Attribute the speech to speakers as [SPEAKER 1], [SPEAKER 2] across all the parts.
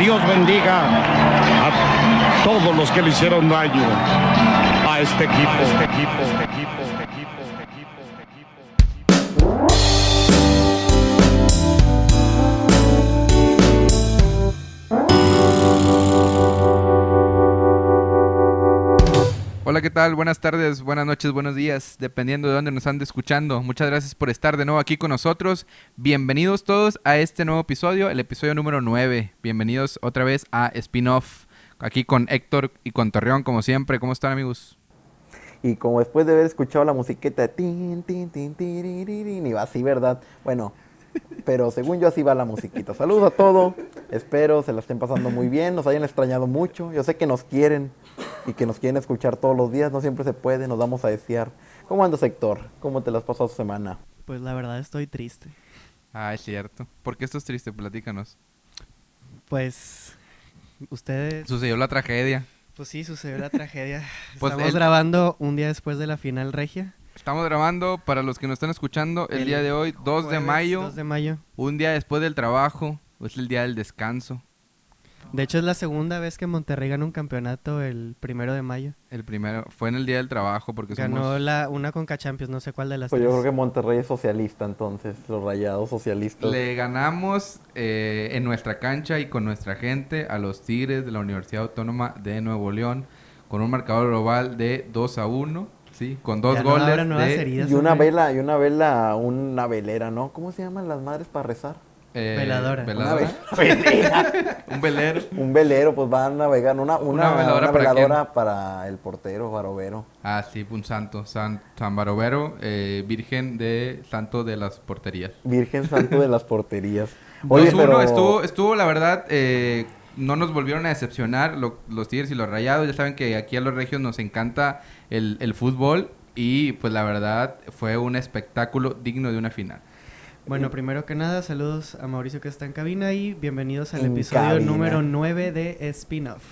[SPEAKER 1] Dios bendiga a todos los que le hicieron daño a este equipo. A este equipo, equipo, este equipo,
[SPEAKER 2] Hola, ¿qué tal? Buenas tardes, buenas noches, buenos días, dependiendo de dónde nos ande escuchando. Muchas gracias por estar de nuevo aquí con nosotros. Bienvenidos todos a este nuevo episodio, el episodio número 9. Bienvenidos otra vez a Spin-Off, aquí con Héctor y con Torreón, como siempre. ¿Cómo están, amigos?
[SPEAKER 3] Y como después de haber escuchado la musiqueta, tin, tin, tin, tiriririn, y va así, ¿verdad? Bueno, pero según yo así va la musiquita. Saludos a todos, espero se la estén pasando muy bien, nos hayan extrañado mucho. Yo sé que nos quieren y que nos quieren escuchar todos los días, no siempre se puede, nos vamos a desear. ¿Cómo andas, Héctor? ¿Cómo te las pasado esta semana?
[SPEAKER 4] Pues la verdad estoy triste.
[SPEAKER 2] Ah, es cierto. ¿Por qué esto es triste? Platícanos.
[SPEAKER 4] Pues ustedes...
[SPEAKER 2] Sucedió la tragedia.
[SPEAKER 4] Pues sí, sucedió la tragedia.
[SPEAKER 2] Pues
[SPEAKER 4] Estamos grabando un día después de la final regia.
[SPEAKER 2] Estamos grabando, para los que nos están escuchando, el,
[SPEAKER 4] El
[SPEAKER 2] día de hoy, 2 de mayo,
[SPEAKER 4] 2 de mayo.
[SPEAKER 2] un día después del trabajo, es el día del descanso.
[SPEAKER 4] De hecho es la segunda vez que Monterrey gana un campeonato el primero de mayo.
[SPEAKER 2] El primero, fue en el día del trabajo, porque
[SPEAKER 4] Ganó
[SPEAKER 2] somos...
[SPEAKER 4] la, una Conca Champions, no sé cuál de las
[SPEAKER 3] Pues yo creo que Monterrey es socialista entonces, los rayados socialistas.
[SPEAKER 2] Le ganamos eh, en nuestra cancha y con nuestra gente a los Tigres de la Universidad Autónoma de Nuevo León con un marcador global de 2 a 1, ¿sí? Con dos
[SPEAKER 4] Ya
[SPEAKER 2] goles de
[SPEAKER 4] heridas,
[SPEAKER 3] Y una
[SPEAKER 4] hombre.
[SPEAKER 3] vela, y una vela, una velera, ¿no? ¿Cómo se llaman las madres para rezar?
[SPEAKER 2] eh,
[SPEAKER 4] Veladora.
[SPEAKER 3] Una
[SPEAKER 2] veladora.
[SPEAKER 3] ve- velera.
[SPEAKER 2] un velero.
[SPEAKER 3] Un velero, pues van a navegar. Una, una,
[SPEAKER 2] ¿Una veladora
[SPEAKER 3] una
[SPEAKER 2] para
[SPEAKER 3] veladora para el portero, Barovero.
[SPEAKER 2] Ah, sí, un santo, San, San Barovero, eh, virgen de santo de las porterías.
[SPEAKER 3] Virgen Santo de las porterías.
[SPEAKER 2] 2-1 estuvo, estuvo, la verdad, eh, no nos volvieron a decepcionar lo- los Tigres y los Rayados. Ya saben que aquí a los Regios nos encanta el, el fútbol y pues la verdad fue un espectáculo digno de una final.
[SPEAKER 4] Bueno, primero que nada, saludos a Mauricio que está en cabina y bienvenidos al
[SPEAKER 3] En
[SPEAKER 4] episodio
[SPEAKER 3] cabina.
[SPEAKER 4] número 9 de Spin-Off.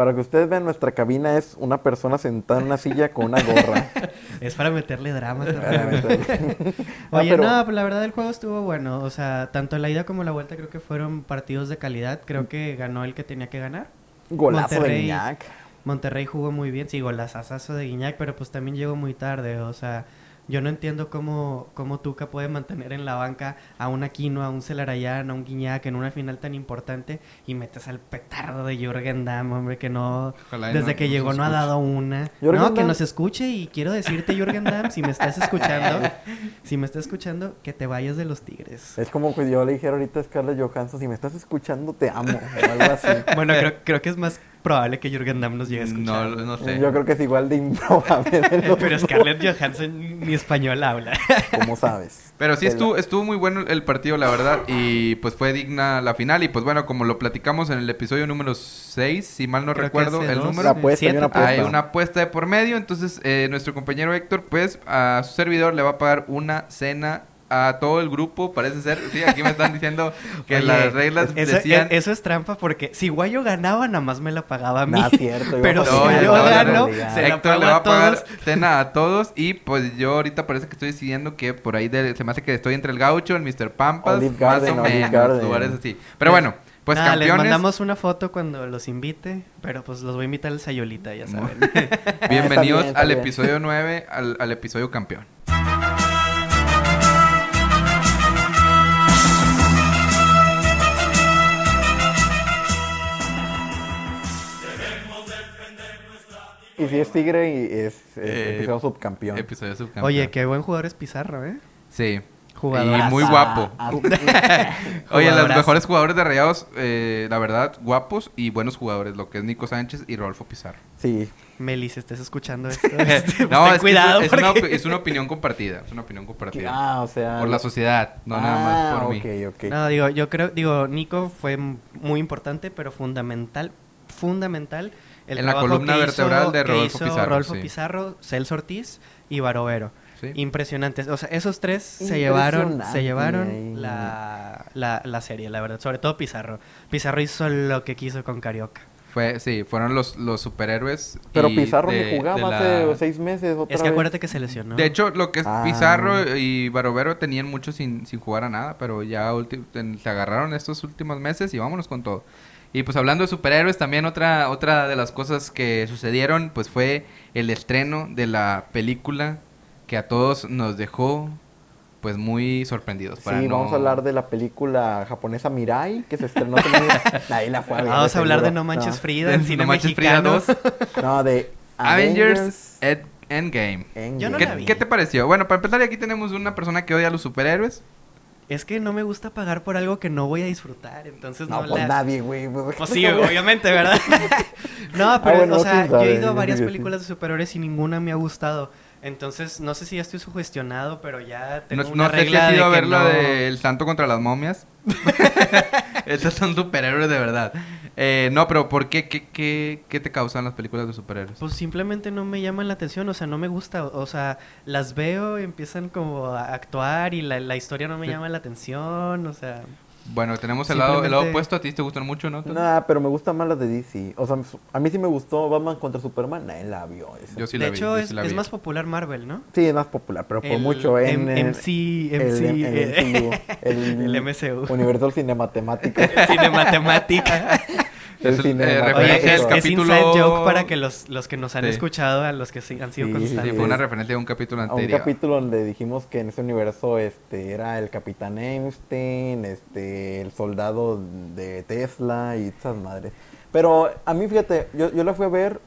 [SPEAKER 3] Para que ustedes vean, nuestra cabina es una persona sentada en una silla con una gorra.
[SPEAKER 4] Es para meterle drama también.
[SPEAKER 3] Ah,
[SPEAKER 4] Oye,
[SPEAKER 3] pero-
[SPEAKER 4] no, la verdad el juego estuvo bueno. O sea, tanto la ida como la vuelta creo que fueron partidos de calidad. Creo que ganó el que tenía que ganar.
[SPEAKER 3] Golazo de
[SPEAKER 4] Monterrey.
[SPEAKER 3] Guiñac.
[SPEAKER 4] Monterrey jugó muy bien, sí, golazazo de Guiñac, pero pues también llegó muy tarde. O sea, yo no entiendo cómo, cómo Tuca puede mantener en la banca a un Aquino, a un Celarayán, a un Guiñac en una final tan importante y metes al petardo de Jürgen Damm, hombre, que no...
[SPEAKER 2] Ojalá
[SPEAKER 4] Desde
[SPEAKER 2] no
[SPEAKER 4] que llegó no ha dado una.
[SPEAKER 3] Jürgen
[SPEAKER 4] no, que
[SPEAKER 3] Damm-
[SPEAKER 4] nos escuche y quiero decirte, Jürgen Damm, si me estás escuchando, si me estás escuchando, que te vayas de los Tigres.
[SPEAKER 3] Es como que yo le dijera ahorita a Scarlett Johansson, si me estás escuchando, te amo. O algo así.
[SPEAKER 4] Bueno, creo, creo que es más probable que Jürgen Damm nos llegue a escuchar.
[SPEAKER 2] No, no sé.
[SPEAKER 3] Yo creo que es igual de improbable. de
[SPEAKER 4] Pero
[SPEAKER 3] dos,
[SPEAKER 4] Scarlett Johansson ni español habla.
[SPEAKER 3] Como sabes.
[SPEAKER 2] Pero sí estuvo, estuvo muy bueno el partido, la verdad, y pues fue digna la final. Y pues bueno, como lo platicamos en el episodio número 6, si mal no
[SPEAKER 4] Creo
[SPEAKER 2] recuerdo el
[SPEAKER 4] dos,
[SPEAKER 2] número,
[SPEAKER 3] La apuesta, hay una apuesta.
[SPEAKER 2] Hay una apuesta de por medio, entonces eh, nuestro compañero Héctor, pues a su servidor le va a pagar una cena a todo el grupo, parece ser. Sí, aquí me están diciendo que
[SPEAKER 4] Oye,
[SPEAKER 2] las reglas
[SPEAKER 4] eso,
[SPEAKER 2] decían...
[SPEAKER 4] e- eso es trampa porque si Guayo ganaba, nada más me la pagaba a mí.
[SPEAKER 3] Nah, cierto, iba
[SPEAKER 4] Pero si
[SPEAKER 2] No, ya
[SPEAKER 4] yo
[SPEAKER 2] no,
[SPEAKER 4] gano,
[SPEAKER 2] no.
[SPEAKER 4] se la
[SPEAKER 2] Héctor
[SPEAKER 4] pago
[SPEAKER 2] le va
[SPEAKER 4] a
[SPEAKER 2] a pagar
[SPEAKER 4] todos.
[SPEAKER 2] cena a todos y pues yo ahorita parece que estoy decidiendo que por ahí de- se me hace que estoy entre el gaucho, el Mr. Pampas,
[SPEAKER 3] Olive
[SPEAKER 2] más
[SPEAKER 3] Garden,
[SPEAKER 2] o menos, lugares así. Pero bueno, pues
[SPEAKER 4] Nada, les
[SPEAKER 2] campeones,
[SPEAKER 4] mandamos una foto cuando los invite, pero pues los voy a invitar al Sayolita, ya saben.
[SPEAKER 2] bienvenidos
[SPEAKER 3] Está bien, está
[SPEAKER 2] al
[SPEAKER 3] bien.
[SPEAKER 2] episodio 9, al, al episodio campeón.
[SPEAKER 3] Y si es Tigre, y es
[SPEAKER 2] Eh,
[SPEAKER 3] eh, episodio subcampeón.
[SPEAKER 2] Episodio subcampeón.
[SPEAKER 4] Oye, qué buen jugador es Pizarro, ¿eh?
[SPEAKER 2] Sí.
[SPEAKER 4] Jugador.
[SPEAKER 2] Y muy
[SPEAKER 3] Ah,
[SPEAKER 2] guapo.
[SPEAKER 3] ah,
[SPEAKER 2] Oye, los
[SPEAKER 4] Jugadorazo.
[SPEAKER 2] mejores jugadores de Rayados, eh, la verdad, guapos y buenos jugadores, lo que es Nico Sánchez y Rodolfo Pizarro.
[SPEAKER 3] Sí.
[SPEAKER 4] Meli, si estás escuchando esto, este,
[SPEAKER 2] no,
[SPEAKER 4] ten
[SPEAKER 2] es, que
[SPEAKER 4] cuidado.
[SPEAKER 2] es, es una, es opinión compartida, es una opinión compartida.
[SPEAKER 3] Ah, o sea.
[SPEAKER 2] por la sociedad, no nada más por
[SPEAKER 3] Ah,
[SPEAKER 2] mí.
[SPEAKER 3] ok, ok.
[SPEAKER 4] No, digo, yo creo, digo, Nico fue muy importante, pero fundamental, fundamental el
[SPEAKER 2] En la columna
[SPEAKER 4] que
[SPEAKER 2] vertebral
[SPEAKER 4] hizo-
[SPEAKER 2] de
[SPEAKER 4] que
[SPEAKER 2] Rodolfo
[SPEAKER 4] hizo
[SPEAKER 2] Pizarro,
[SPEAKER 4] Rodolfo
[SPEAKER 2] sí.
[SPEAKER 4] Pizarro, Celso Ortiz y Barovero.
[SPEAKER 2] Sí.
[SPEAKER 4] Impresionantes. O sea, esos tres se llevaron, se llevaron la, la, la serie, la verdad. Sobre todo Pizarro. Pizarro hizo lo que quiso con Carioca.
[SPEAKER 2] Fue, sí, fueron los, los superhéroes.
[SPEAKER 3] Pero
[SPEAKER 2] y
[SPEAKER 3] Pizarro
[SPEAKER 2] de-
[SPEAKER 3] ni jugaba
[SPEAKER 2] de
[SPEAKER 3] hace
[SPEAKER 2] la-
[SPEAKER 3] seis meses. Otra
[SPEAKER 4] Es que
[SPEAKER 3] vez.
[SPEAKER 4] acuérdate que se lesionó.
[SPEAKER 2] De hecho, lo que es
[SPEAKER 3] Ah.
[SPEAKER 2] Pizarro y Barovero tenían mucho sin, sin jugar a nada, pero ya se agarraron estos últimos meses y vámonos con todo. Y pues hablando de superhéroes, también otra, otra de las cosas que sucedieron, pues fue el estreno de la película que a todos nos dejó pues muy sorprendidos.
[SPEAKER 3] Sí,
[SPEAKER 2] para no-
[SPEAKER 3] vamos a hablar de la película japonesa Mirai, que se estrenó también. Ahí la fue a ver,
[SPEAKER 4] Vamos a hablar de. No Manches
[SPEAKER 3] No.
[SPEAKER 4] Frida, el cine
[SPEAKER 2] No Manches Frida
[SPEAKER 4] mexicano.
[SPEAKER 2] 2,
[SPEAKER 3] No, de
[SPEAKER 2] Avengers Ed- Endgame.
[SPEAKER 3] Endgame.
[SPEAKER 4] Yo no
[SPEAKER 2] ¿Qué,
[SPEAKER 4] la vi.
[SPEAKER 2] qué te pareció? Bueno, para empezar, aquí tenemos una persona que odia a los superhéroes.
[SPEAKER 4] Es que no me gusta pagar por algo que no voy a disfrutar, entonces
[SPEAKER 3] No,
[SPEAKER 4] no,
[SPEAKER 3] pues
[SPEAKER 4] la...
[SPEAKER 3] nadie, güey. Pues,
[SPEAKER 4] sí, obviamente, ¿verdad? no, pero,
[SPEAKER 3] Ah, bueno,
[SPEAKER 4] o sea, yo he ido a varias películas de superhéroes y ninguna me ha gustado. Entonces, no sé si ya estoy sugestionado, pero ya tengo
[SPEAKER 2] No,
[SPEAKER 4] una
[SPEAKER 2] no sé si
[SPEAKER 4] regla
[SPEAKER 2] has
[SPEAKER 4] de
[SPEAKER 2] a ver la de El Santo contra las momias. Estos son superhéroes de verdad. Eh, no, pero ¿por qué? ¿Qué, qué? qué te causan las películas de superhéroes?
[SPEAKER 4] Pues simplemente no me llaman la atención, o sea, no me gusta, o sea, las veo, empiezan como a actuar y la, la historia no me
[SPEAKER 2] Sí.
[SPEAKER 4] llama la atención, o sea...
[SPEAKER 2] Bueno, tenemos el lado, el lado opuesto. A ti te gustan mucho, ¿no?
[SPEAKER 3] Nah, pero me gustan más las de DC. O sea, a mí sí me gustó Batman contra Superman. Nadie la vio. esa.
[SPEAKER 2] Yo sí
[SPEAKER 4] de
[SPEAKER 2] la vi,
[SPEAKER 4] hecho, es,
[SPEAKER 2] sí la
[SPEAKER 4] es
[SPEAKER 2] vi.
[SPEAKER 4] más popular Marvel, ¿no?
[SPEAKER 3] Sí, es más popular, pero por
[SPEAKER 4] El
[SPEAKER 3] mucho en
[SPEAKER 4] MC,
[SPEAKER 3] el-
[SPEAKER 4] MC,
[SPEAKER 3] el MCU, el,
[SPEAKER 4] el MCU.
[SPEAKER 3] Universal Cinematemático.
[SPEAKER 4] Cinematemática.
[SPEAKER 3] El
[SPEAKER 2] Es el,
[SPEAKER 3] cine
[SPEAKER 2] eh,
[SPEAKER 3] más
[SPEAKER 2] referencia
[SPEAKER 4] Oye,
[SPEAKER 2] al
[SPEAKER 4] es,
[SPEAKER 3] barato.
[SPEAKER 4] es
[SPEAKER 2] capítulo-
[SPEAKER 4] inside joke para que los, los que nos han
[SPEAKER 2] Sí.
[SPEAKER 4] escuchado, a los que sí han sido
[SPEAKER 3] Sí,
[SPEAKER 4] constantes.
[SPEAKER 2] Sí, fue una referencia de un capítulo
[SPEAKER 3] a un
[SPEAKER 2] anterior.
[SPEAKER 3] capítulo donde dijimos que en ese universo este era el Capitán Einstein, este el soldado de Tesla y esas madres. Pero a mí fíjate, yo, yo la fui a ver,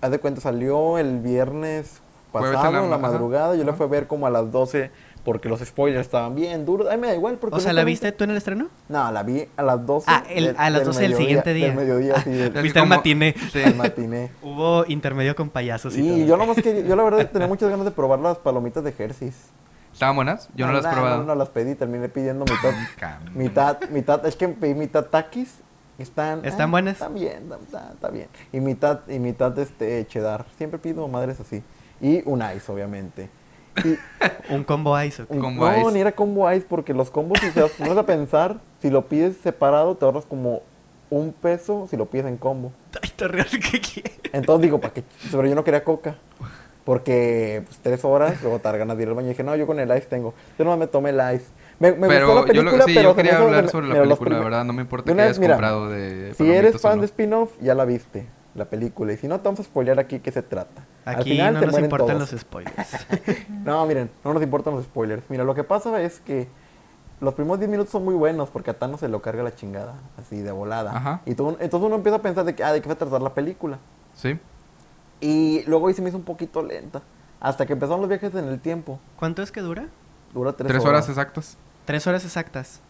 [SPEAKER 3] haz de cuenta salió el viernes
[SPEAKER 2] Jueves en
[SPEAKER 3] pasado,
[SPEAKER 2] la
[SPEAKER 3] en la madrugada, yo la fui a ver como a las 12 porque los spoilers estaban bien duros. Ay, me da igual porque
[SPEAKER 4] O sea, ¿la viste tú en el estreno?
[SPEAKER 3] No, la vi a las 12.
[SPEAKER 4] Ah, el- a las 12 del siguiente día.
[SPEAKER 3] Del mediodía, sí, del,
[SPEAKER 4] al
[SPEAKER 2] como-
[SPEAKER 4] matiné.
[SPEAKER 2] Sí.
[SPEAKER 3] del matiné.
[SPEAKER 4] Hubo intermedio con payasos y,
[SPEAKER 3] Y
[SPEAKER 4] todo.
[SPEAKER 3] yo nomás quería, yo la verdad tenía muchas ganas de probar las palomitas de Hershey's.
[SPEAKER 2] ¿Estaban buenas? Yo no, las he probado.
[SPEAKER 3] No, no las pedí, terminé pidiendo mitad, mitad, mitad, es que pedí mitad taquis. Están,
[SPEAKER 4] ¿Están
[SPEAKER 3] ah,
[SPEAKER 4] buenas?
[SPEAKER 3] Están bien, está, está bien. Y mitad, y mitad este cheddar. Siempre pido madres así. Y un ice, obviamente.
[SPEAKER 4] Un combo ice. ¿o qué?
[SPEAKER 3] un-
[SPEAKER 2] Combo
[SPEAKER 3] no,
[SPEAKER 2] ice.
[SPEAKER 3] ni era combo ice, porque los combos, si te das- pones a pensar, si lo pides separado, te ahorras como un peso si lo pides en combo. Entonces digo, ¿para qué? Pero yo no quería coca. Porque pues, tres horas, luego te ganas de ir al baño. Y dije, no, yo con el ice tengo. Yo nomás me tomé el ice. Me, me
[SPEAKER 2] pero
[SPEAKER 3] gustó la
[SPEAKER 2] yo, lo- sí,
[SPEAKER 3] pero
[SPEAKER 2] yo quería hablar sobre la película,
[SPEAKER 3] prim-
[SPEAKER 2] ¿verdad? No me importa que hayas
[SPEAKER 3] mira,
[SPEAKER 2] comprado de
[SPEAKER 3] Si eres fan
[SPEAKER 2] no.
[SPEAKER 3] de spin-off, ya la viste, la película. Y si no, te vamos a spoilear aquí qué se trata. Al
[SPEAKER 4] Aquí
[SPEAKER 3] final
[SPEAKER 4] no nos importan
[SPEAKER 3] todos.
[SPEAKER 4] los spoilers.
[SPEAKER 3] No, miren, no nos importan los spoilers. Mira, lo que pasa es que los primeros 10 minutos son muy buenos porque a Thanos se lo carga la chingada, así de volada.
[SPEAKER 2] Ajá.
[SPEAKER 3] Y tú- entonces uno empieza a pensar de que, ah, de qué va a tratar la película.
[SPEAKER 2] Sí.
[SPEAKER 3] Y luego ahí se me hizo un poquito lenta. Hasta que empezaron los viajes en el tiempo.
[SPEAKER 4] ¿Cuánto es que dura?
[SPEAKER 3] Dura tres,
[SPEAKER 2] Tres horas exactas.
[SPEAKER 4] Tres horas exactas.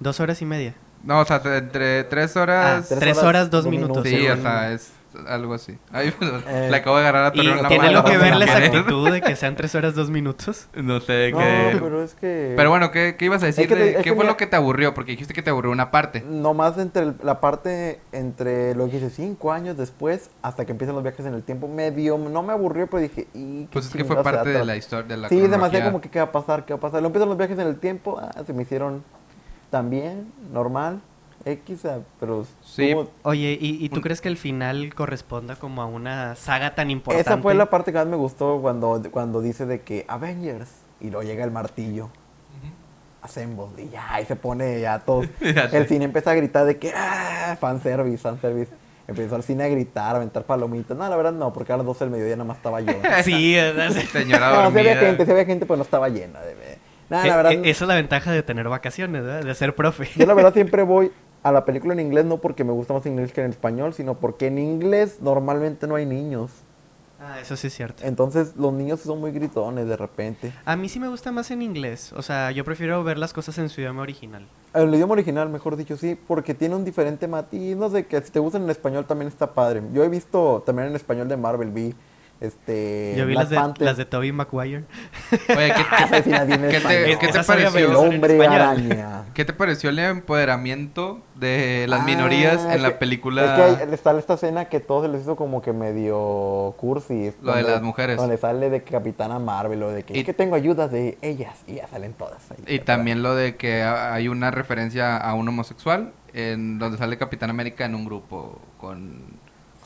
[SPEAKER 4] Dos horas y media.
[SPEAKER 2] No, o sea, entre tres
[SPEAKER 4] Ah,
[SPEAKER 2] horas...
[SPEAKER 3] tres
[SPEAKER 4] tres
[SPEAKER 3] horas,
[SPEAKER 4] horas, dos
[SPEAKER 3] dos
[SPEAKER 4] minutos.
[SPEAKER 2] sí, o sea, es algo así. Ay,
[SPEAKER 3] Eh,
[SPEAKER 2] le acabo de agarrar a Torreón la
[SPEAKER 4] tiene lo que ver la exactitud de que sean tres horas, dos minutos.
[SPEAKER 2] No sé
[SPEAKER 3] No,
[SPEAKER 2] qué...
[SPEAKER 3] pero es que...
[SPEAKER 2] Pero bueno, ¿qué, qué ibas a decir?
[SPEAKER 3] que te-
[SPEAKER 2] ¿Qué
[SPEAKER 3] que
[SPEAKER 2] fue
[SPEAKER 3] mira-
[SPEAKER 2] lo que te aburrió? Porque dijiste que te aburrió una parte.
[SPEAKER 3] Nomás entre el- la parte, entre lo que hice cinco años después, hasta que empiezan los viajes en el tiempo, medio, no me aburrió, pero dije, ¿y qué
[SPEAKER 2] Pues es que fue parte de la historia, de la
[SPEAKER 3] Sí, demasiado como que qué va a pasar, qué va a pasar. Luego empiezan los viajes en el tiempo, ah, se me hicieron también, normal, X, ah, pero...
[SPEAKER 2] Sí.
[SPEAKER 4] Oye, ¿y, y tú
[SPEAKER 2] Un-
[SPEAKER 4] crees que el final corresponda como a una saga tan importante?
[SPEAKER 3] Esa fue la parte que más me gustó cuando, cuando dice de que Avengers, y luego llega el martillo. Assemble, y ya, y se pone ya todo.
[SPEAKER 2] Ya sé.
[SPEAKER 3] el cine empieza a gritar de que, ah, fanservice, fanservice. Empezó el cine a gritar, a aventar palomitas. No, la verdad no, porque a las 12 del mediodía nada más estaba yo.
[SPEAKER 4] Sí,
[SPEAKER 2] Señora
[SPEAKER 3] no, sí
[SPEAKER 2] dormida.
[SPEAKER 3] había gente, sí había gente, pero no estaba llena. De... No, la
[SPEAKER 4] Eh,
[SPEAKER 3] verdad,
[SPEAKER 4] eh, esa es la ventaja de tener vacaciones, ¿verdad? De ser profe.
[SPEAKER 3] yo la verdad siempre voy a la película en inglés, no porque me gusta más en inglés que en español, sino porque en inglés normalmente no hay niños.
[SPEAKER 4] Ah, eso sí es cierto.
[SPEAKER 3] Entonces los niños son muy gritones de repente.
[SPEAKER 4] A mí sí me gusta más en inglés. O sea, yo prefiero ver las cosas en su idioma original.
[SPEAKER 3] El idioma original, mejor dicho, sí, porque tiene un diferente matiz, no sé, que si te gustan en español también está padre. Yo he visto también en español de Marvel, vi este,
[SPEAKER 4] Yo vi
[SPEAKER 3] Black
[SPEAKER 4] las de,
[SPEAKER 3] Panther.
[SPEAKER 4] las de Tobey Maguire.
[SPEAKER 2] Oye, ¿qué ¿Qué te- qué te pareció?
[SPEAKER 3] El hombre araña.
[SPEAKER 2] ¿Qué te pareció el empoderamiento de las
[SPEAKER 3] Ah,
[SPEAKER 2] minorías en la película?
[SPEAKER 3] Es que hay- está esta escena que todo se les hizo como que medio cursi.
[SPEAKER 2] Lo de
[SPEAKER 3] donde-
[SPEAKER 2] las mujeres.
[SPEAKER 3] Donde sale de Capitana Marvel o de que,
[SPEAKER 2] Y-
[SPEAKER 3] es que tengo ayuda de ellas y ya salen todas. ahí
[SPEAKER 2] Y también lo de que ha- hay una referencia a un homosexual en donde sale Capitán América en un grupo con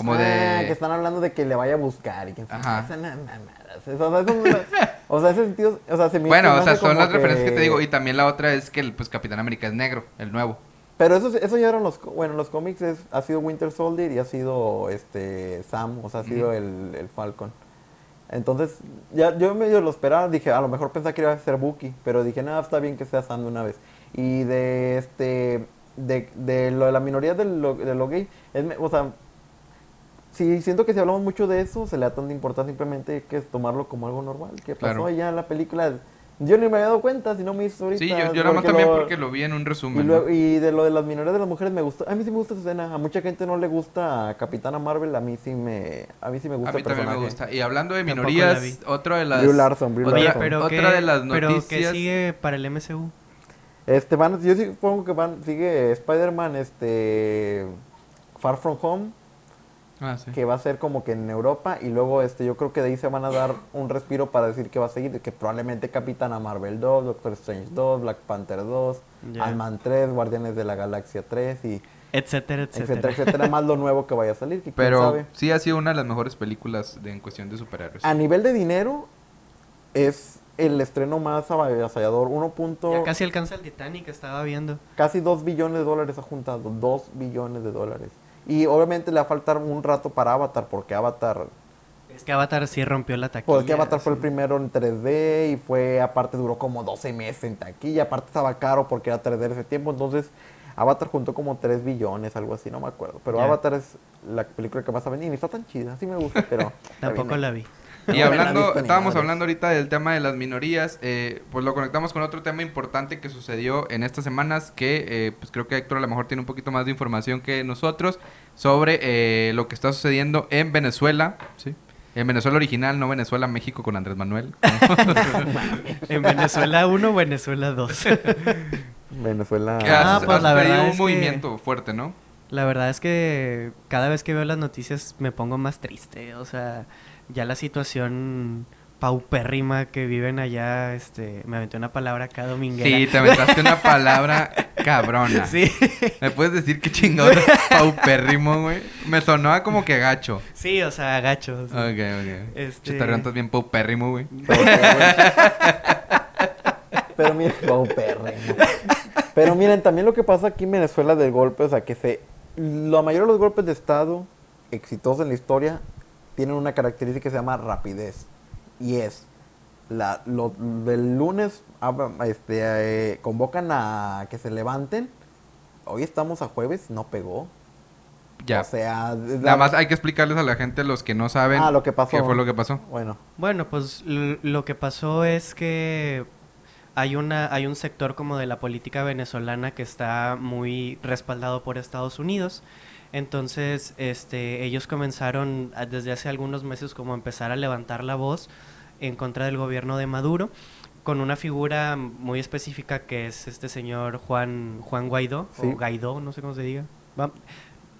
[SPEAKER 2] como
[SPEAKER 3] Ah,
[SPEAKER 2] de
[SPEAKER 3] que están hablando de que le vaya a buscar y que
[SPEAKER 2] Ajá.
[SPEAKER 3] Esa na- mamadas. Eso, o sea, o ese sentido, o sea, se me se
[SPEAKER 2] Bueno,
[SPEAKER 3] me
[SPEAKER 2] o sea, son las referencias que te digo y también la otra es que el pues Capitán América es negro, el nuevo.
[SPEAKER 3] Pero eso, eso ya eran los, bueno, los cómics es, ha sido Winter Soldier y ha sido este Sam, o sea, ha sido el, el Falcon. Entonces, ya yo medio lo esperaba, dije, a lo mejor pensaba que iba a ser Bucky, pero dije, nada, está bien que sea Sam de una vez. Y de este, de, de lo de la minoría de lo, de lo gay, es o sea, sí, siento que si hablamos mucho de eso, se le da tanta importancia simplemente que es tomarlo como algo normal. ¿Qué pasó
[SPEAKER 2] Claro.
[SPEAKER 3] allá en la película? Yo ni me había dado cuenta, si no me hizo ahorita.
[SPEAKER 2] Sí, yo, yo nada más también
[SPEAKER 3] lo-
[SPEAKER 2] porque lo vi en un
[SPEAKER 3] y,
[SPEAKER 2] resumen.
[SPEAKER 3] luego-
[SPEAKER 2] ¿no?
[SPEAKER 3] y de lo de las minorías de las mujeres me gusta. A mí sí me gusta esa escena. A mucha gente no le gusta a Capitana Marvel. A mí sí me, a mí sí me gusta
[SPEAKER 2] A mí
[SPEAKER 3] el
[SPEAKER 2] también me gusta. Y hablando de minorías, otra de las
[SPEAKER 3] Larson, Larson.
[SPEAKER 4] Oye, pero
[SPEAKER 2] otra
[SPEAKER 4] ¿qué,
[SPEAKER 2] de las
[SPEAKER 4] pero ¿qué
[SPEAKER 2] noticias
[SPEAKER 4] sigue para el MCU?
[SPEAKER 3] Este van, yo sí supongo que van, sigue Spider-Man, este Far From Home,
[SPEAKER 2] Ah, sí.
[SPEAKER 3] que va a ser como que en Europa y luego este yo creo que de ahí se van a dar un respiro para decir que va a seguir, que probablemente Capitana Marvel 2, Doctor Strange 2, Black Panther 2,
[SPEAKER 4] Ya.
[SPEAKER 3] Ant-Man 3, Guardianes de la Galaxia 3 y
[SPEAKER 4] Etcétera, etcétera.
[SPEAKER 3] etcétera, etcétera, más lo nuevo que vaya a salir, que quién
[SPEAKER 2] Pero
[SPEAKER 3] sabe.
[SPEAKER 2] sí ha sido una de las mejores películas de, en cuestión de superhéroes.
[SPEAKER 3] A nivel de dinero, es el estreno más avasallador. 1. punto-
[SPEAKER 4] Ya casi alcanza el Titanic, estaba viendo.
[SPEAKER 3] casi 2 billones de dólares ha juntado. 2 billones de dólares. Y obviamente le va a faltar un rato para Avatar, porque Avatar.
[SPEAKER 4] Es que Avatar sí rompió la taquilla.
[SPEAKER 3] Porque Avatar fue el primero en 3D y fue, aparte, duró como 12 meses en taquilla. Aparte, estaba caro porque era 3D en ese tiempo. Entonces, Avatar juntó como 3 billones, algo así, no me acuerdo. Pero. Avatar es la película que más ha vendido. Y ni está tan chida, sí me gusta, pero.
[SPEAKER 4] Tampoco la vi.
[SPEAKER 2] Y hablando, estábamos hablando ahorita del tema de las minorías, eh, pues lo conectamos con otro tema importante que sucedió en estas semanas, que eh, pues creo que Héctor a lo mejor tiene un poquito más de información que nosotros sobre eh, lo que está sucediendo en Venezuela, ¿sí? En Venezuela original, no Venezuela, México con Andrés Manuel.
[SPEAKER 4] En Venezuela 1, Venezuela 2.
[SPEAKER 3] Venezuela.
[SPEAKER 4] Ah,
[SPEAKER 2] has-
[SPEAKER 4] pues
[SPEAKER 2] has
[SPEAKER 4] la verdad
[SPEAKER 2] un
[SPEAKER 4] es que-
[SPEAKER 2] movimiento fuerte, ¿no?
[SPEAKER 4] La verdad es que cada vez que veo las noticias me pongo más triste. O sea, ya la situación paupérrima que viven allá, este, me aventé una palabra acá dominguera.
[SPEAKER 2] Sí, te aventaste una palabra cabrona.
[SPEAKER 4] Sí,
[SPEAKER 2] ¿Me puedes decir qué chingón es paupérrimo, güey? Me sonó a como que gacho.
[SPEAKER 4] sí, o sea, gachos.
[SPEAKER 2] Ok, ok.
[SPEAKER 4] Este-
[SPEAKER 2] estás bien paupérrimo, güey.
[SPEAKER 3] Pero, pero miren, paupérrimo. Pero miren, también lo que pasa aquí en Venezuela del golpe, o sea, que se. La mayoría de los golpes de Estado exitosos en la historia tienen una característica que se llama rapidez. Y es. La, lo, del lunes este, eh, convocan a que se levanten. Hoy estamos a jueves, no pegó.
[SPEAKER 2] Ya.
[SPEAKER 3] O sea,
[SPEAKER 2] Nada más hay que explicarles a la gente, los que no saben,
[SPEAKER 3] Ah, lo que pasó.
[SPEAKER 2] qué fue lo que pasó.
[SPEAKER 3] Bueno,
[SPEAKER 4] Bueno, pues lo que pasó es que hay una hay un sector como de la política venezolana que está muy respaldado por Estados Unidos. Entonces, este ellos comenzaron a- desde hace algunos meses como a empezar a levantar la voz en contra del gobierno de Maduro con una figura muy específica que es este señor Juan Juan Guaidó
[SPEAKER 3] Sí.
[SPEAKER 4] o Guaidó, no sé cómo se diga. Va-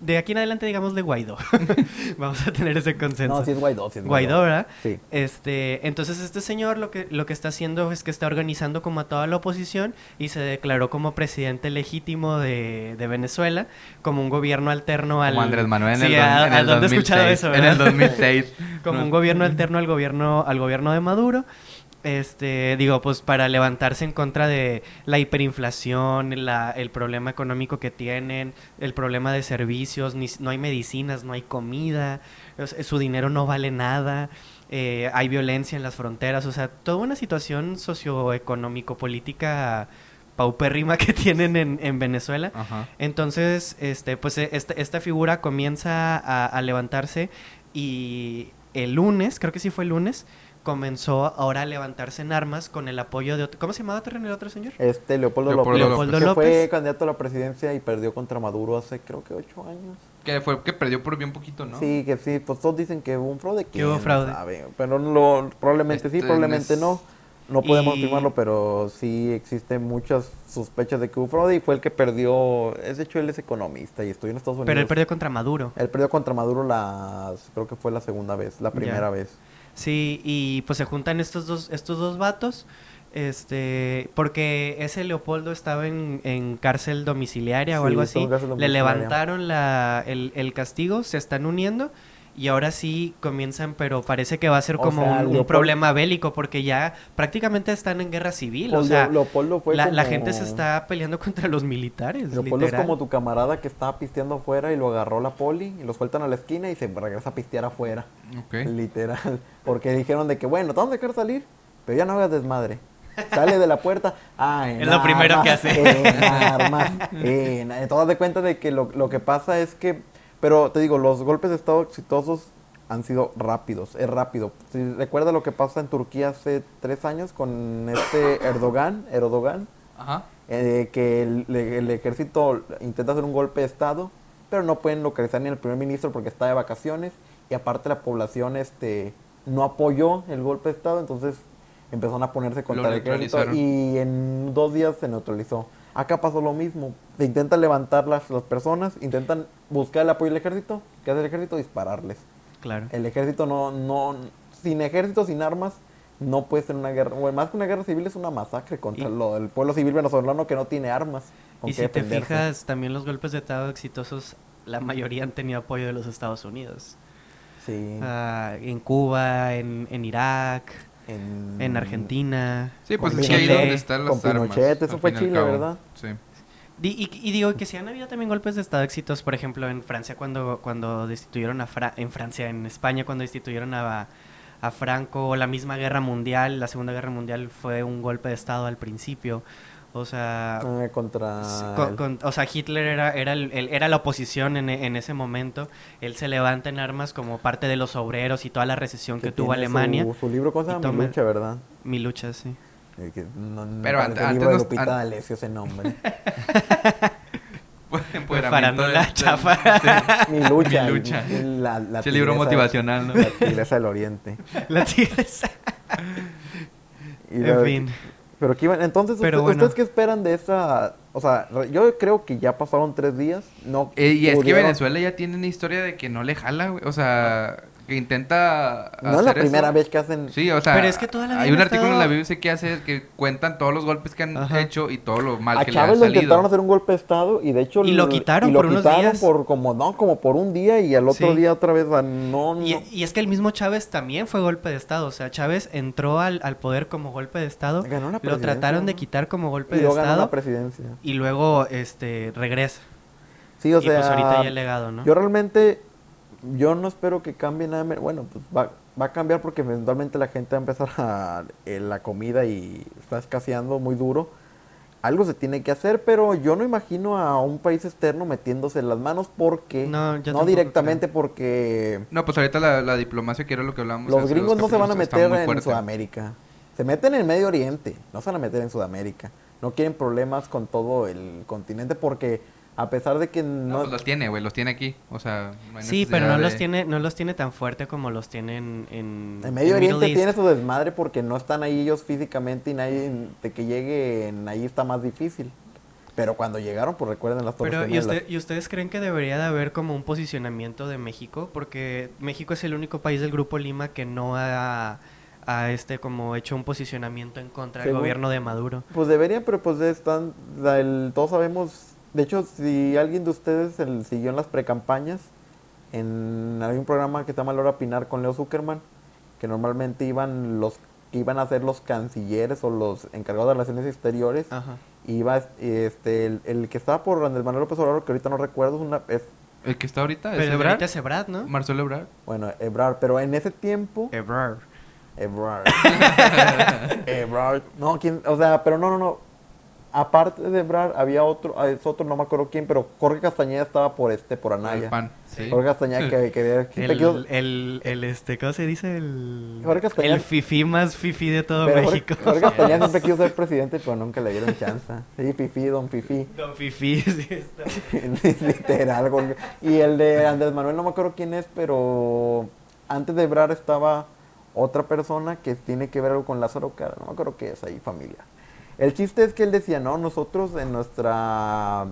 [SPEAKER 4] de aquí en adelante digamos de Guaidó. Vamos a tener ese consenso.
[SPEAKER 3] no, sí es Guaidó, sí es
[SPEAKER 4] Guaidó, ¿verdad?
[SPEAKER 3] Sí.
[SPEAKER 4] Este, entonces este señor lo que lo que está haciendo es que está organizando como a toda la oposición y se declaró como presidente legítimo de, de Venezuela, como un gobierno alterno al
[SPEAKER 2] Como Andrés Manuel en
[SPEAKER 4] Sí,
[SPEAKER 2] el,
[SPEAKER 4] ¿a-
[SPEAKER 2] en
[SPEAKER 4] a
[SPEAKER 2] el
[SPEAKER 4] dónde he
[SPEAKER 2] 2006.
[SPEAKER 4] escuchado eso,
[SPEAKER 2] en el
[SPEAKER 4] verdad?
[SPEAKER 2] 2006.
[SPEAKER 4] como
[SPEAKER 2] No.
[SPEAKER 4] un gobierno alterno al gobierno al gobierno de Maduro. Este, digo, pues para levantarse en contra de la hiperinflación, la, el problema económico que tienen, el problema de servicios, ni, no hay medicinas, no hay comida, su dinero no vale nada, eh, hay violencia en las fronteras, o sea, toda una situación socioeconómico-política paupérrima que tienen en, en Venezuela.
[SPEAKER 2] Ajá.
[SPEAKER 4] Entonces, este, pues e- esta, esta figura comienza a, a levantarse y el lunes, creo que sí fue el lunes, comenzó ahora a levantarse en armas con el apoyo de otro... ¿Cómo se llamaba el otro señor?
[SPEAKER 3] Este, Leopoldo,
[SPEAKER 2] Leopoldo
[SPEAKER 3] López.
[SPEAKER 4] Leopoldo
[SPEAKER 3] que fue
[SPEAKER 4] López.
[SPEAKER 3] candidato a la presidencia y perdió contra Maduro hace creo que ocho años.
[SPEAKER 2] Que fue que perdió por bien poquito, ¿no?
[SPEAKER 3] Sí, que sí, pues todos dicen que hubo un fraude.
[SPEAKER 4] Que hubo
[SPEAKER 3] ¿quién
[SPEAKER 4] fraude.
[SPEAKER 3] sabe? Pero lo, probablemente sí,
[SPEAKER 2] Este,
[SPEAKER 3] probablemente
[SPEAKER 2] es-
[SPEAKER 3] no. No podemos
[SPEAKER 4] Y-
[SPEAKER 3] afirmarlo, pero sí existen muchas sospechas de que hubo fraude y fue el que perdió. Es de hecho, él es economista y estudió en Estados Unidos.
[SPEAKER 4] Pero él perdió contra Maduro.
[SPEAKER 3] Él perdió contra Maduro las, creo que fue la segunda vez, la primera vez.
[SPEAKER 4] Sí, y pues se juntan estos dos, estos dos vatos, este, porque ese Leopoldo estaba en, en cárcel domiciliaria o algo así. Le levantaron la, el, el castigo, se están uniendo y ahora sí comienzan, pero parece que va a ser
[SPEAKER 3] O
[SPEAKER 4] como
[SPEAKER 3] sea,
[SPEAKER 4] un, un
[SPEAKER 3] Leopoldo-
[SPEAKER 4] problema bélico porque ya prácticamente están en guerra civil. O
[SPEAKER 3] Pues,
[SPEAKER 4] sea,
[SPEAKER 3] Leopoldo fue
[SPEAKER 4] la, gente se está peleando contra los militares.
[SPEAKER 3] Leopoldo es
[SPEAKER 4] literal.
[SPEAKER 3] como tu camarada que estaba pisteando afuera y lo agarró la poli y lo sueltan a la esquina y se regresa a pistear afuera. Literal. Porque dijeron de que, bueno, te vamos a dejar salir, pero ya no hagas desmadre. Sale de la puerta. Ah, en
[SPEAKER 4] Es lo primero que hace.
[SPEAKER 3] En armas. En, en- todo de cuenta de que lo, lo que pasa es que. Pero te digo, los golpes de Estado exitosos han sido rápidos. Es rápido. Si recuerda lo que pasa en Turquía hace tres años con este Erdogan, Erdogan,
[SPEAKER 2] Ajá.
[SPEAKER 3] eh, que el, el ejército intenta hacer un golpe de Estado, pero no pueden localizar ni al primer ministro porque está de vacaciones y aparte la población este no apoyó el golpe de Estado, entonces empezaron a ponerse contra el ejército y en dos días se neutralizó. Acá pasó lo mismo, intentan levantar las, las personas, intentan buscar el apoyo del ejército, ¿qué hace el ejército? Dispararles.
[SPEAKER 4] Claro.
[SPEAKER 3] El ejército no, no, sin ejército, sin armas, no puede ser una guerra, bueno, más que una guerra civil es una masacre contra
[SPEAKER 4] Y-
[SPEAKER 3] lo, el pueblo civil venezolano que no tiene armas.
[SPEAKER 4] Y si te fijas, también los golpes de Estado exitosos, la mayoría han tenido apoyo de los Estados Unidos.
[SPEAKER 3] Sí.
[SPEAKER 4] Ah, en Cuba, en, en Irak,
[SPEAKER 3] en,
[SPEAKER 4] en Argentina.
[SPEAKER 2] Sí, pues
[SPEAKER 3] Con
[SPEAKER 2] es que ahí donde están las
[SPEAKER 3] con
[SPEAKER 2] armas.
[SPEAKER 3] Pinochet, eso fue Chile. ¿verdad?
[SPEAKER 2] Sí.
[SPEAKER 4] Di- Y, y digo que sí han habido también golpes de Estado exitosos, por ejemplo, en Francia cuando, cuando destituyeron a Fra- en Francia, en España cuando destituyeron a, a Franco, o la misma guerra mundial, la Segunda Guerra Mundial fue un golpe de Estado al principio. O sea,
[SPEAKER 3] Ah, contra...
[SPEAKER 4] con- con- o sea, Hitler era, era, el- el- era la oposición en, en ese momento. Él se levanta en armas como parte de los obreros y toda la recesión que, tuvo Alemania.
[SPEAKER 3] Su, su libro, ¿cómo se
[SPEAKER 4] y
[SPEAKER 3] llama? Mi lucha, ¿verdad?
[SPEAKER 4] Mi lucha, sí.
[SPEAKER 3] El que no, no
[SPEAKER 2] Pero antes
[SPEAKER 3] libro de
[SPEAKER 2] nos-
[SPEAKER 3] Lupita
[SPEAKER 2] an-
[SPEAKER 3] D'Alessio ese nombre.
[SPEAKER 2] Empoderamiento
[SPEAKER 4] farándula
[SPEAKER 2] del- del-
[SPEAKER 4] chafa.
[SPEAKER 2] sí.
[SPEAKER 3] Mi lucha.
[SPEAKER 2] Mi lucha.
[SPEAKER 3] el- la, la
[SPEAKER 2] Ese libro
[SPEAKER 3] tigresa-
[SPEAKER 2] motivacional, ¿no?
[SPEAKER 3] La tigresa del oriente.
[SPEAKER 4] La tigresa.
[SPEAKER 3] Y
[SPEAKER 4] En
[SPEAKER 3] la-
[SPEAKER 4] fin.
[SPEAKER 3] Pero que iban, entonces,
[SPEAKER 4] Pero
[SPEAKER 3] ¿usted-
[SPEAKER 4] bueno.
[SPEAKER 3] ¿ustedes qué esperan de esta? O sea, yo creo que ya pasaron tres días. No
[SPEAKER 2] Eh, y es que
[SPEAKER 3] pudieron-
[SPEAKER 2] Venezuela ya tiene una historia de que no le jala, güey. O sea, que intenta.
[SPEAKER 3] No es la primera
[SPEAKER 2] eso.
[SPEAKER 3] vez que hacen.
[SPEAKER 2] Sí, o sea,
[SPEAKER 4] Pero es que toda la vida
[SPEAKER 2] hay un
[SPEAKER 4] han
[SPEAKER 2] artículo en la BBC que hace que cuentan todos los golpes que han
[SPEAKER 4] Ajá.
[SPEAKER 2] hecho y todo lo mal
[SPEAKER 3] a
[SPEAKER 2] que le ha
[SPEAKER 3] Chávez lo
[SPEAKER 2] salido.
[SPEAKER 3] intentaron hacer un golpe de estado y de hecho
[SPEAKER 4] Y lo quitaron
[SPEAKER 3] y lo
[SPEAKER 4] por unos
[SPEAKER 3] quitaron
[SPEAKER 4] días.
[SPEAKER 3] por como no como por un día y al otro
[SPEAKER 4] Sí.
[SPEAKER 3] día otra vez no, no.
[SPEAKER 4] Y, y es que el mismo Chávez también fue golpe de Estado. O sea, Chávez entró al, al poder como golpe de Estado.
[SPEAKER 3] Ganó la
[SPEAKER 4] Lo trataron de quitar como golpe
[SPEAKER 3] y
[SPEAKER 4] de Estado.
[SPEAKER 3] la presidencia.
[SPEAKER 4] Y luego este regresa.
[SPEAKER 3] Sí, o
[SPEAKER 4] y
[SPEAKER 3] sea,
[SPEAKER 4] pues ahorita ya el legado, ¿no?
[SPEAKER 3] yo realmente yo no espero que cambie nada, bueno, pues va, va a cambiar porque eventualmente la gente va a empezar a eh, la comida y está escaseando muy duro. Algo se tiene que hacer, pero yo no imagino a un país externo metiéndose en las manos porque
[SPEAKER 4] No,
[SPEAKER 3] no directamente porque
[SPEAKER 2] No, pues ahorita la, la diplomacia, que era lo que hablábamos.
[SPEAKER 3] Los gringos no se van a meter en
[SPEAKER 2] fuerte.
[SPEAKER 3] Sudamérica. Se meten en Medio Oriente, no se van a meter en Sudamérica. No quieren problemas con todo el continente porque a pesar de que
[SPEAKER 2] No,
[SPEAKER 3] no...
[SPEAKER 2] pues los tiene, güey, los tiene aquí. O sea, no hay
[SPEAKER 4] Sí, pero no los tiene no los tiene tan fuerte como los tienen en
[SPEAKER 3] en Medio Oriente
[SPEAKER 4] East.
[SPEAKER 3] tiene su desmadre porque no están ahí ellos físicamente y nadie de que lleguen ahí está más difícil. Pero cuando llegaron, pues recuerden las Torres
[SPEAKER 4] Pero, ¿y,
[SPEAKER 3] Gemelas.
[SPEAKER 4] usted- ¿y ustedes creen que debería de haber como un posicionamiento de México? Porque México es el único país del Grupo Lima que no ha, ha, este como hecho un posicionamiento en contra del gobierno de Maduro.
[SPEAKER 3] Pues deberían, pero pues están, el- todos sabemos, de hecho, si alguien de ustedes el, siguió en las precampañas, en hay un programa que se llama Laura Pinar con Leo Zuckerman, que normalmente iban los que iban a ser los cancilleres o los encargados de relaciones exteriores,
[SPEAKER 4] Ajá.
[SPEAKER 3] iba este el, el que estaba por Andrés Manuel López Obrador, que ahorita no recuerdo, es una, es,
[SPEAKER 2] El que está ahorita es
[SPEAKER 4] Pero
[SPEAKER 2] Ebrard.
[SPEAKER 4] ahorita es Ebrard, ¿no?
[SPEAKER 2] Marcelo Ebrard.
[SPEAKER 3] bueno, Ebrard, pero en ese tiempo,
[SPEAKER 4] Ebrard.
[SPEAKER 3] Ebrard. Ebrard. No, ¿quién? O sea, pero no, no, no. Aparte de Ebrar, había otro, ah, es otro, no me acuerdo quién, pero Jorge Castañeda estaba por este, por Anaya.
[SPEAKER 2] El pan, sí.
[SPEAKER 3] Jorge Castañeda que, que, que-
[SPEAKER 4] El, el, el, este, ¿cómo se dice? El,
[SPEAKER 3] Jorge Castañeda-
[SPEAKER 4] el fifí más fifí de todo
[SPEAKER 3] pero
[SPEAKER 4] México.
[SPEAKER 3] Jorge Castañeda siempre quiso ser presidente, pero nunca le dieron chance. Sí, Fifi, don Fifi.
[SPEAKER 4] Don fifí, sí está.
[SPEAKER 3] Literal. Jorge. Y el de Andrés Manuel, no me acuerdo quién es, pero antes de Ebrar estaba otra persona que tiene que ver algo con Lázaro Cara. No me acuerdo qué es ahí, familia. El chiste es que él decía, no, nosotros en nuestra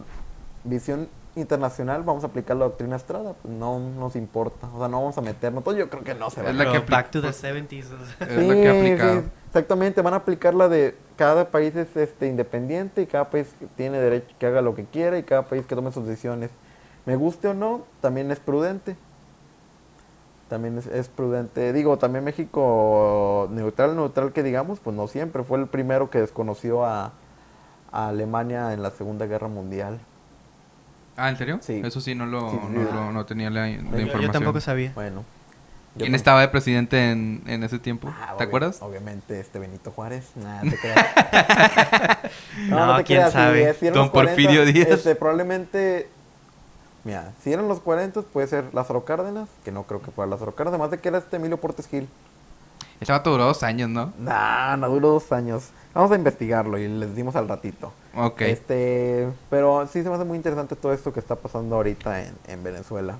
[SPEAKER 3] visión internacional vamos a aplicar la doctrina Estrada. Pues no nos importa. O sea, no vamos a meternos. Entonces yo creo que no se va
[SPEAKER 2] Es
[SPEAKER 3] a
[SPEAKER 2] la que
[SPEAKER 4] back to the 70s.
[SPEAKER 2] Es la que ha aplicado.
[SPEAKER 3] exactamente, van a aplicar la de cada país es este independiente y cada país tiene derecho que haga lo que quiera y cada país que tome sus decisiones. Me guste o no, también es prudente. También es, es prudente. Digo, también México neutral, neutral que digamos, pues no siempre. Fue el primero que desconoció a, a Alemania en la Segunda Guerra Mundial.
[SPEAKER 2] Ah, ¿en serio?
[SPEAKER 3] Sí.
[SPEAKER 2] Eso sí, no lo,
[SPEAKER 3] Sí, sí,
[SPEAKER 2] no,
[SPEAKER 3] sí.
[SPEAKER 2] lo- no tenía la, la
[SPEAKER 3] Yo-
[SPEAKER 2] información.
[SPEAKER 4] tampoco sabía.
[SPEAKER 3] Bueno. yo
[SPEAKER 2] ¿Quién estaba de presidente en, en ese tiempo?
[SPEAKER 3] Ah,
[SPEAKER 2] ¿Te acuerdas?
[SPEAKER 3] Obviamente, este Benito Juárez. Nah, te creas.
[SPEAKER 4] No,
[SPEAKER 3] te
[SPEAKER 4] quién
[SPEAKER 3] creas, si-
[SPEAKER 4] sabe.
[SPEAKER 3] si
[SPEAKER 2] Don
[SPEAKER 3] los 40,
[SPEAKER 2] Porfirio Díaz.
[SPEAKER 3] este, probablemente. Mira, si eran los 40, puede ser Lázaro Cárdenas, que no creo que fuera Lázaro Cárdenas, además de que era este Emilio Portes Gil.
[SPEAKER 2] Ese vato duró dos años, ¿no?
[SPEAKER 3] Nah, no duró dos años. Vamos a investigarlo y les dimos al ratito.
[SPEAKER 2] Ok.
[SPEAKER 3] Este, pero sí se me hace muy interesante todo esto que está pasando ahorita en, en Venezuela.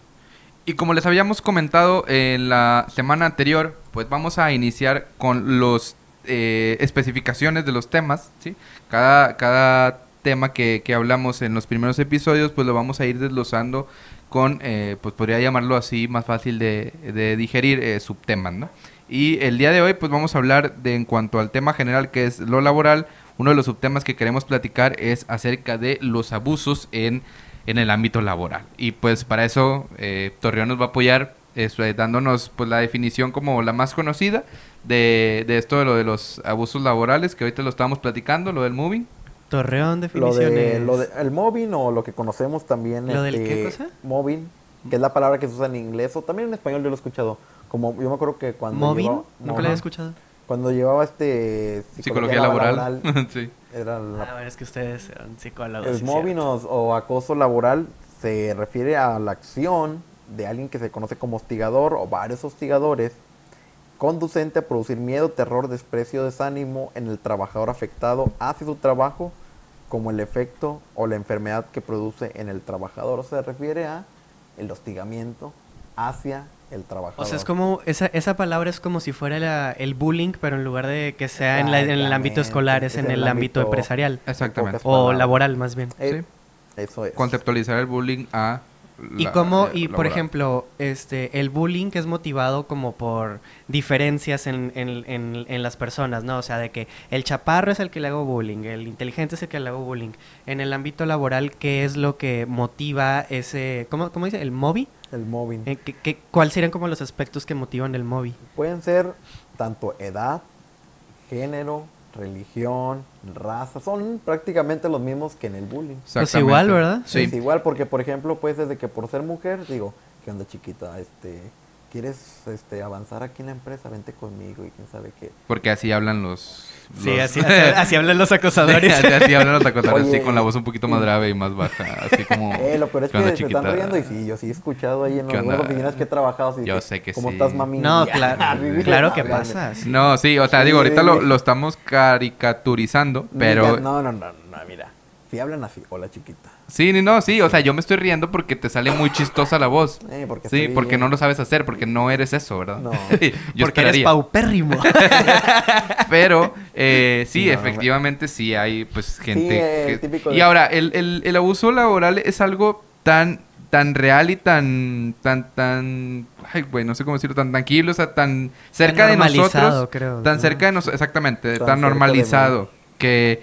[SPEAKER 2] Y como les habíamos comentado en la semana anterior, pues vamos a iniciar con los eh, especificaciones de los temas, ¿sí? Cada, cada tema que, que hablamos en los primeros episodios, pues lo vamos a ir desglosando con, eh, pues podría llamarlo así, más fácil de, de digerir, eh, subtemas, ¿no? Y el día de hoy, pues vamos a hablar de, en cuanto al tema general que es lo laboral, uno de los subtemas que queremos platicar es acerca de los abusos en, en el ámbito laboral. Y pues para eso eh, Torreón nos va a apoyar eso, eh, dándonos pues la definición como la más conocida de, de esto de lo de los abusos laborales, que ahorita lo estábamos platicando, lo del moving.
[SPEAKER 4] Torreón,
[SPEAKER 3] Lo
[SPEAKER 4] definiciones.
[SPEAKER 3] de, lo de el mobbing o lo que conocemos también.
[SPEAKER 4] ¿Lo del
[SPEAKER 3] este,
[SPEAKER 4] qué cosa?
[SPEAKER 3] Mobbing, que es la palabra que se usa en inglés o también en español yo lo he escuchado. Como yo me acuerdo que cuando llevaba-
[SPEAKER 4] Nunca
[SPEAKER 3] Ajá.
[SPEAKER 4] lo había escuchado.
[SPEAKER 3] Cuando llevaba este
[SPEAKER 2] Psicología, laboral. sí.
[SPEAKER 3] era la-
[SPEAKER 4] Ah, bueno, es que ustedes eran psicólogos.
[SPEAKER 3] el
[SPEAKER 4] sí,
[SPEAKER 3] mobbing o acoso laboral se refiere a la acción de alguien que se conoce como hostigador o varios hostigadores conducente a producir miedo, terror, desprecio, desánimo en el trabajador afectado hacia su trabajo como el efecto o la enfermedad que produce en el trabajador. O sea, se refiere a el hostigamiento hacia el trabajador.
[SPEAKER 4] O sea, es como, esa, esa palabra es como si fuera la- el bullying, pero en lugar de que sea en, la- en el ámbito escolar, es en el ámbito empresarial.
[SPEAKER 2] Exactamente.
[SPEAKER 4] O laboral, más bien.
[SPEAKER 3] Eh, Eso es.
[SPEAKER 2] Conceptualizar el bullying a...
[SPEAKER 4] Y como,
[SPEAKER 2] eh,
[SPEAKER 4] y por ejemplo, este, el bullying que es motivado como por diferencias en, en, en, en las personas, ¿no? O sea, de que el chaparro es el que le hago bullying, el inteligente es el que le hago bullying. En el ámbito laboral, ¿qué es lo que motiva ese, ¿cómo, cómo dice? ¿El mobi?
[SPEAKER 3] El mobbing.
[SPEAKER 4] Eh, ¿qué, qué, cuáles serían como los aspectos que motivan el mobi?
[SPEAKER 3] Pueden ser tanto edad, género, religión, raza. Son prácticamente los mismos que en el bullying.
[SPEAKER 4] Pues igual, ¿verdad?
[SPEAKER 2] Sí.
[SPEAKER 3] Es igual porque, por ejemplo, pues desde que por ser mujer, digo, ¿qué onda chiquita? Este, ¿Quieres este, avanzar aquí en la empresa? Vente conmigo y quién sabe qué.
[SPEAKER 2] Porque así hablan los...
[SPEAKER 4] Sí,
[SPEAKER 2] los-
[SPEAKER 4] así, así, así hablan los acosadores.
[SPEAKER 2] así, así hablan los acosadores,
[SPEAKER 3] Oye,
[SPEAKER 2] sí, con la voz un poquito más grave y más baja, así como...
[SPEAKER 3] Eh, lo peor es
[SPEAKER 2] ¿qué
[SPEAKER 3] que se están riendo y sí, yo sí he escuchado ahí en
[SPEAKER 2] ¿Qué
[SPEAKER 3] las
[SPEAKER 2] onda?
[SPEAKER 3] oficinas que he trabajado. así
[SPEAKER 2] Yo
[SPEAKER 3] que,
[SPEAKER 2] sé que
[SPEAKER 3] ¿Cómo
[SPEAKER 2] sí.
[SPEAKER 3] estás, mami?
[SPEAKER 4] No, claro, claro que pasa. sí.
[SPEAKER 2] No, sí, o sea, digo, ahorita lo, lo estamos caricaturizando, pero...
[SPEAKER 3] No, no, no, no, mira. Si hablan así, hola chiquita.
[SPEAKER 2] Sí, ni no, sí, o sea, yo me estoy riendo porque te sale muy chistosa la voz.
[SPEAKER 3] Eh, porque
[SPEAKER 2] Sí, porque
[SPEAKER 3] bien.
[SPEAKER 2] no lo sabes hacer, porque no eres eso, ¿verdad?
[SPEAKER 3] No.
[SPEAKER 2] yo
[SPEAKER 4] Porque eres
[SPEAKER 2] esperaría.
[SPEAKER 4] paupérrimo.
[SPEAKER 2] Pero eh, sí,
[SPEAKER 3] No,
[SPEAKER 2] efectivamente sí hay pues gente
[SPEAKER 3] Sí,
[SPEAKER 2] que-
[SPEAKER 3] típico
[SPEAKER 2] Y
[SPEAKER 3] de-
[SPEAKER 2] ahora, el, el, el abuso laboral es algo tan tan real y tan tan tan ay güey no sé cómo decirlo tan tranquilo o sea tan cerca de
[SPEAKER 4] normalizado,
[SPEAKER 2] nosotros
[SPEAKER 4] creo,
[SPEAKER 2] tan
[SPEAKER 4] ¿no?
[SPEAKER 2] cerca de nosotros exactamente
[SPEAKER 3] Tan
[SPEAKER 2] normalizado
[SPEAKER 3] mí.
[SPEAKER 2] que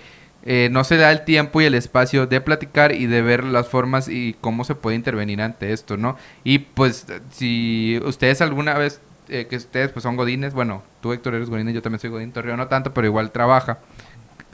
[SPEAKER 2] eh, no se da el tiempo y el espacio de platicar y de ver las formas y cómo se puede intervenir ante esto, ¿no? Y pues si ustedes alguna vez, eh, que ustedes pues son godines, bueno, tú Héctor eres godines, yo también soy godín, Torreón no tanto, pero igual trabaja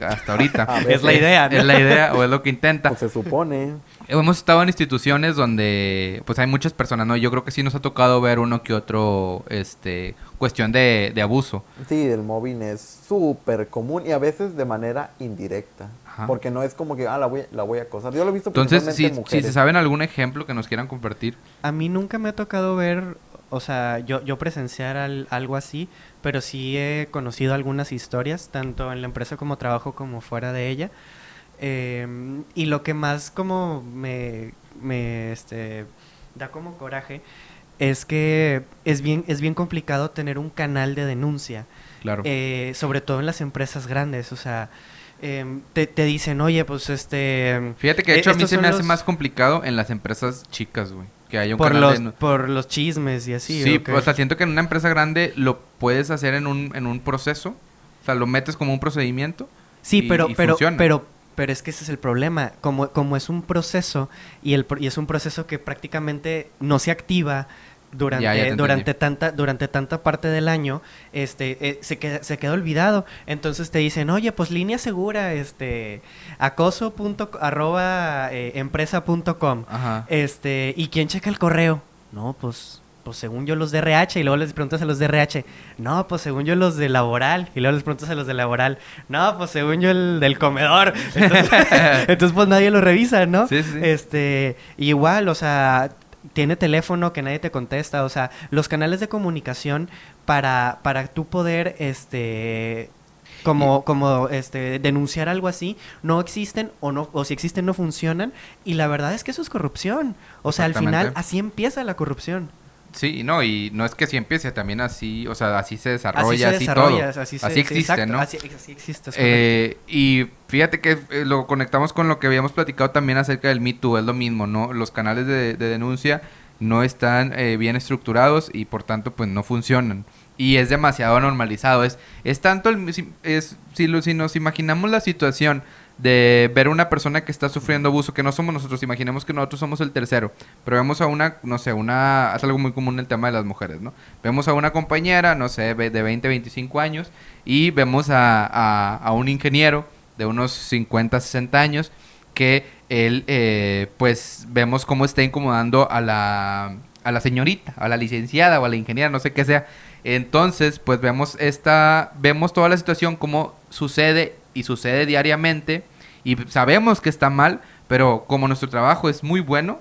[SPEAKER 2] hasta ahorita.
[SPEAKER 4] Es la idea, ¿no?
[SPEAKER 2] es la idea o es lo que intenta.
[SPEAKER 3] Pues se supone.
[SPEAKER 2] Hemos estado en instituciones donde pues hay muchas personas, ¿no? Yo creo que sí nos ha tocado ver uno que otro, este, cuestión de, de abuso.
[SPEAKER 3] Sí, el mobbing es súper común y a veces de manera indirecta.
[SPEAKER 2] Ajá.
[SPEAKER 3] Porque no es como que, ah, la voy, la voy a acosar. Yo lo he visto
[SPEAKER 2] Entonces, si,
[SPEAKER 3] principalmente en
[SPEAKER 2] si
[SPEAKER 3] mujeres.
[SPEAKER 2] se saben algún ejemplo que nos quieran compartir.
[SPEAKER 4] A mí nunca me ha tocado ver, o sea, yo, yo presenciar al- algo así, pero sí he conocido algunas historias, tanto en la empresa como trabajo como fuera de ella. Eh, y lo que más como me, me este, da como coraje es que es bien, es bien complicado tener un canal de denuncia.
[SPEAKER 2] Claro.
[SPEAKER 4] Eh, sobre todo en las empresas grandes, o sea, em, te, te dicen, oye, pues este...
[SPEAKER 2] Fíjate que de
[SPEAKER 4] eh,
[SPEAKER 2] hecho a mí se me hace más complicado en las empresas chicas, güey. Que haya un
[SPEAKER 4] por
[SPEAKER 2] canal
[SPEAKER 4] los,
[SPEAKER 2] de
[SPEAKER 4] por los chismes y así.
[SPEAKER 2] Sí,
[SPEAKER 4] ¿o
[SPEAKER 2] sea, siento que en una empresa grande lo puedes hacer en un, en un proceso. O sea, lo metes como un procedimiento.
[SPEAKER 4] Sí,
[SPEAKER 2] y-
[SPEAKER 4] pero,
[SPEAKER 2] y
[SPEAKER 4] pero,
[SPEAKER 2] funciona.
[SPEAKER 4] pero, pero es que ese es el problema. Como, como es un proceso y, el, y es un proceso que prácticamente no se activa durante,
[SPEAKER 2] Ya, ya
[SPEAKER 4] durante tanta, durante tanta parte del año, este, eh, se queda, se queda olvidado. Entonces te dicen, oye, pues línea segura, este, acoso punto, arroba eh, empresa punto com.
[SPEAKER 2] Ajá.
[SPEAKER 4] Este, ¿y quién checa el correo? No, pues, pues según yo los de RH, y luego les preguntas a los de RH. No, pues según yo los de laboral, y luego les preguntas a los de laboral. No, pues según yo el del comedor. Entonces, entonces, pues nadie lo revisa, ¿no?
[SPEAKER 2] Sí, sí.
[SPEAKER 4] Este, igual, o sea, tiene teléfono que nadie te contesta, o sea, los canales de comunicación para, para tú poder, este, como, como este, denunciar algo así, no existen o no, o si existen no funcionan, y la verdad es que eso es corrupción. O sea, al final así empieza la corrupción.
[SPEAKER 2] Sí, no, y no es que así empiece, también así, o sea, así se desarrolla,
[SPEAKER 4] así
[SPEAKER 2] así,
[SPEAKER 4] se desarrolla,
[SPEAKER 2] todo.
[SPEAKER 4] así, se-
[SPEAKER 2] existe,
[SPEAKER 4] exacto,
[SPEAKER 2] ¿no?
[SPEAKER 4] Así, así existe.
[SPEAKER 2] Eh, y fíjate que eh, lo conectamos con lo que habíamos platicado también acerca del Me Too, es lo mismo, ¿no? Los canales de, de denuncia no están eh, bien estructurados y por tanto pues no funcionan. Y es demasiado normalizado. Es, es tanto, el, es, si, lo- si nos imaginamos la situación de ver una persona que está sufriendo abuso, que no somos nosotros, imaginemos que nosotros somos el tercero, pero vemos a una, no sé, una, es algo muy común el tema de las mujeres, ¿no? Vemos a una compañera, no sé, de 20, 25 años, y vemos a, a- a un ingeniero de unos 50, 60 años, que él, eh, pues, vemos cómo está incomodando a la, a la señorita, a la licenciada o a la ingeniera, no sé qué sea. Entonces, pues vemos esta, vemos toda la situación como sucede y sucede diariamente y sabemos que está mal, pero como nuestro trabajo es muy bueno,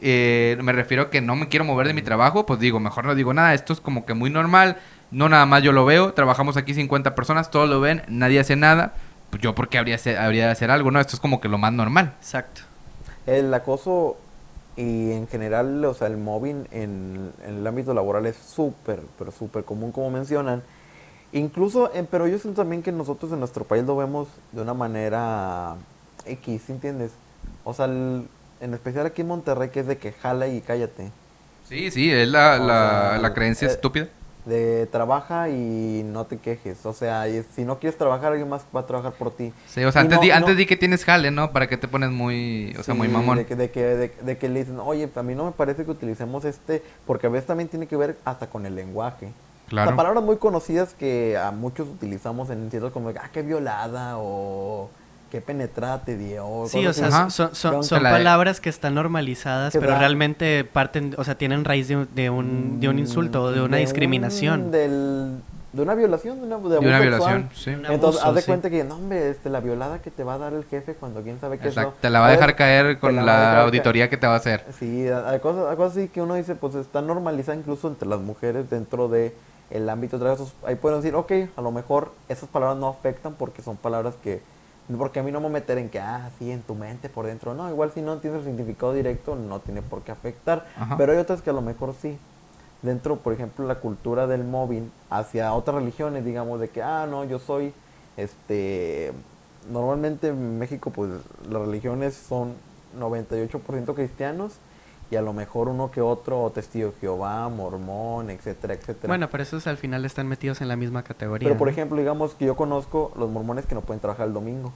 [SPEAKER 2] eh, me refiero a que no me quiero mover de mi trabajo, pues digo, mejor no digo nada, esto es como que muy normal, no nada más yo lo veo, trabajamos aquí 50 personas, todos lo ven, nadie hace nada, pues yo porque habría, habría de hacer algo, ¿no? Esto es como que lo más normal.
[SPEAKER 4] Exacto.
[SPEAKER 3] El acoso y en general, o sea, el mobbing en, en el ámbito laboral es súper, pero súper común, como mencionan. Incluso, en, pero yo siento también que nosotros en nuestro país lo vemos de una manera X, ¿sí ¿entiendes? O sea, el- en especial aquí en Monterrey, que es de que jala y cállate.
[SPEAKER 2] Sí, sí, es la, la,
[SPEAKER 3] sea,
[SPEAKER 2] la creencia
[SPEAKER 3] eh,
[SPEAKER 2] estúpida.
[SPEAKER 3] De trabaja y no te quejes. O sea, y si no quieres trabajar, alguien más va a trabajar por ti.
[SPEAKER 2] Sí, o sea,
[SPEAKER 3] Y
[SPEAKER 2] antes,
[SPEAKER 3] no-
[SPEAKER 2] di,
[SPEAKER 3] no-
[SPEAKER 2] antes di que tienes jale, ¿no? Para que te pones muy, o sea, muy mamón.
[SPEAKER 3] De que, de, que, de, de que le dicen, oye, a mí no me parece que utilicemos este, porque a veces también tiene que ver hasta con el lenguaje. O
[SPEAKER 2] Claro.
[SPEAKER 3] sea, palabras muy conocidas que a muchos utilizamos en ciertos como, ah, qué violada o qué penetrada te dio.
[SPEAKER 4] Sí, o sea, son, son,
[SPEAKER 2] de-
[SPEAKER 4] palabras que están normalizadas, pero
[SPEAKER 3] da-
[SPEAKER 4] realmente parten, o sea, tienen raíz de, un- de un, de un insulto o de una
[SPEAKER 3] un-
[SPEAKER 4] discriminación.
[SPEAKER 3] del- de una violación, de una, de
[SPEAKER 2] De
[SPEAKER 3] abuso
[SPEAKER 2] una
[SPEAKER 3] sexual.
[SPEAKER 2] violación, sí.
[SPEAKER 4] Un
[SPEAKER 3] Entonces,
[SPEAKER 4] abuso,
[SPEAKER 3] haz de
[SPEAKER 4] sí.
[SPEAKER 3] cuenta que, no, hombre, este, la violada que te va a dar el jefe cuando quién sabe qué es.
[SPEAKER 2] Te la va a dejar caer con
[SPEAKER 3] la
[SPEAKER 2] auditoría que te va a hacer.
[SPEAKER 3] Sí, hay cosas, hay cosas así que uno dice, pues está normalizada incluso entre las mujeres dentro de el ámbito de trabajos. Ahí pueden decir, ok, a lo mejor esas palabras no afectan porque son palabras que, porque a mí no me meter en que, ah, sí, en tu mente por dentro. No, igual si no entiendes el significado directo, no tiene por qué afectar.
[SPEAKER 2] Ajá.
[SPEAKER 3] Pero hay otras que a lo mejor sí. Dentro, por ejemplo, la cultura del móvil hacia otras religiones, digamos, de que, ah, no, yo soy, este, normalmente en México, pues las religiones son 98% cristianos y a lo mejor uno que otro testigo de Jehová, mormón, etcétera, etcétera.
[SPEAKER 4] Bueno, pero esos al final están metidos en la misma categoría.
[SPEAKER 3] pero por
[SPEAKER 4] ¿no?
[SPEAKER 3] ejemplo, digamos que yo conozco los mormones que no pueden trabajar el domingo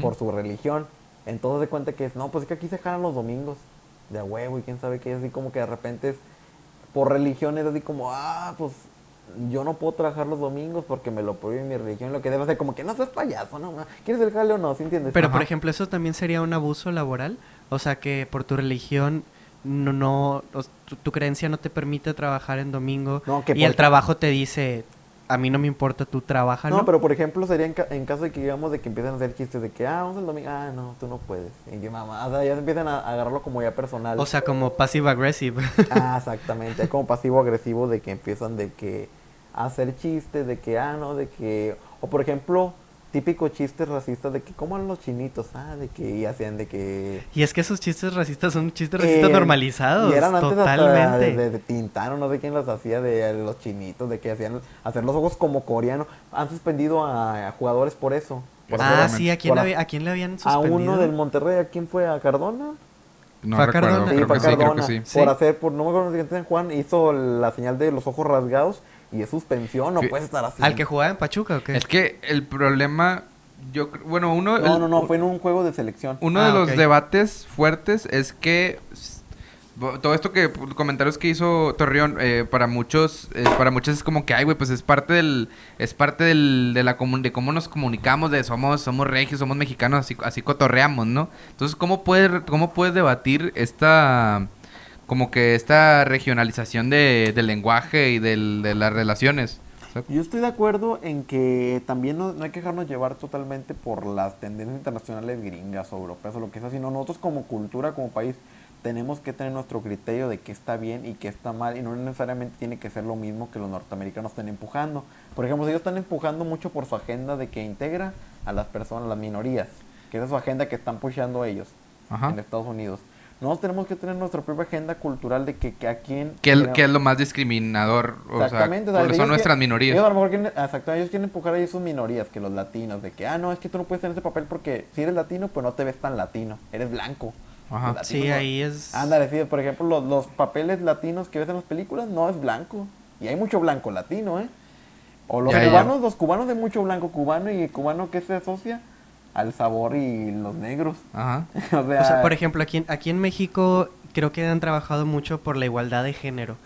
[SPEAKER 3] por su religión. Entonces de cuenta que es, no, pues es que aquí se jalan los domingos de a huevo y quién sabe qué, así como que de repente es, por religión es así como, ah, pues yo no puedo trabajar los domingos porque me lo prohíbe mi religión, lo que debe hacer como que no seas payaso, no, ¿quieres el jale o no? ¿Sí entiendes?
[SPEAKER 4] Pero,
[SPEAKER 3] Ajá.
[SPEAKER 4] por ejemplo, eso también sería un abuso laboral. O sea, que por tu religión no, no tu, tu creencia no te permite trabajar en domingo
[SPEAKER 3] No, que
[SPEAKER 4] y el trabajo te dice, a mí no me importa, tú trabajas.
[SPEAKER 3] No, pero por ejemplo sería en, ca- en caso de que digamos de que empiecen a hacer chistes de que, ah, vamos el domingo, ah, no, tú no puedes. Y que mamá, o sea, ya se empiezan a, agarrarlo como ya personal.
[SPEAKER 4] O sea, como passive aggressive.
[SPEAKER 3] Ah, exactamente. Es como pasivo-agresivo de que empiezan de que a hacer chistes, de que, ah, no, de que... O por ejemplo, típico chistes racistas de que, ¿cómo eran los chinitos? Ah, de que y hacían de que...
[SPEAKER 4] y es que esos chistes racistas son chistes racistas
[SPEAKER 3] eh,
[SPEAKER 4] normalizados.
[SPEAKER 3] Y eran antes hasta
[SPEAKER 4] totalmente.
[SPEAKER 3] de, de, de Tintán o no sé quién los hacía, de los chinitos, de que hacían hacer los ojos como coreanos. Han suspendido a, a jugadores por eso. Por
[SPEAKER 4] ah, sí, ¿a quién,
[SPEAKER 3] por
[SPEAKER 4] había- ¿a quién le habían
[SPEAKER 3] A
[SPEAKER 4] suspendido?
[SPEAKER 3] uno del Monterrey, ¿a quién fue? ¿A Cardona?
[SPEAKER 2] No
[SPEAKER 4] Fue a
[SPEAKER 2] recuerdo,
[SPEAKER 4] Cardona.
[SPEAKER 3] Sí,
[SPEAKER 2] creo que
[SPEAKER 3] a
[SPEAKER 2] sí, creo que
[SPEAKER 3] Cardona.
[SPEAKER 2] sí.
[SPEAKER 3] Por hacer, por no me acuerdo si San Juan hizo la señal de los ojos rasgados y es suspensión, no puedes estar así.
[SPEAKER 4] ¿Al que jugaba en Pachuca o qué?
[SPEAKER 2] Es que el problema, yo, bueno, uno...
[SPEAKER 3] No,
[SPEAKER 2] el-
[SPEAKER 3] no, no, fue en un juego de selección.
[SPEAKER 2] Uno
[SPEAKER 4] Ah,
[SPEAKER 2] de los
[SPEAKER 4] ok.
[SPEAKER 2] debates fuertes es que todo esto que comentarios que hizo Torreón eh, para muchos eh, para muchos es como que ay güey pues es parte del es parte del de la comun- de cómo nos comunicamos de somos somos regios somos mexicanos así así cotorreamos no entonces cómo puedes cómo puedes debatir esta como que esta regionalización de, del lenguaje y del, de las relaciones
[SPEAKER 3] Yo estoy de acuerdo en que también no, no hay que dejarnos llevar totalmente por las tendencias internacionales gringas o europeas o lo que sea, sino nosotros como cultura, como país, tenemos que tener nuestro criterio de qué está bien y qué está mal y no necesariamente tiene que ser lo mismo que los norteamericanos estén empujando. Por ejemplo, ellos están empujando mucho por su agenda de que integra a las personas, las minorías, que esa es su agenda que están pushando ellos
[SPEAKER 2] Ajá.
[SPEAKER 3] en Estados Unidos. Nosotros tenemos que tener nuestra propia agenda cultural de que, que a quién...
[SPEAKER 2] ¿Qué es,
[SPEAKER 3] queremos-
[SPEAKER 2] qué es lo más discriminador? O sea,
[SPEAKER 3] Exactamente, o sea,
[SPEAKER 2] ¿cuáles
[SPEAKER 3] ellos
[SPEAKER 2] son nuestras minorías.
[SPEAKER 3] Ellos a lo mejor quieren, exacto, ellos quieren empujar a sus minorías, que los latinos, de que, ah, no, es que tú no puedes tener ese papel porque si eres latino, pues no te ves tan latino, eres blanco.
[SPEAKER 2] Ajá.
[SPEAKER 4] Sí,
[SPEAKER 3] no-
[SPEAKER 4] ahí es...
[SPEAKER 3] Ándale, sí, por ejemplo, los, los papeles latinos que ves en las películas no es blanco. Y hay mucho blanco latino, ¿eh? O los
[SPEAKER 2] Ya, ya.
[SPEAKER 3] cubanos, los cubanos de mucho blanco cubano y cubano que se asocia al sabor y los negros.
[SPEAKER 2] Ajá.
[SPEAKER 3] o sea,
[SPEAKER 4] O sea, por ejemplo, aquí, en- aquí en México creo que han trabajado mucho por la igualdad de género.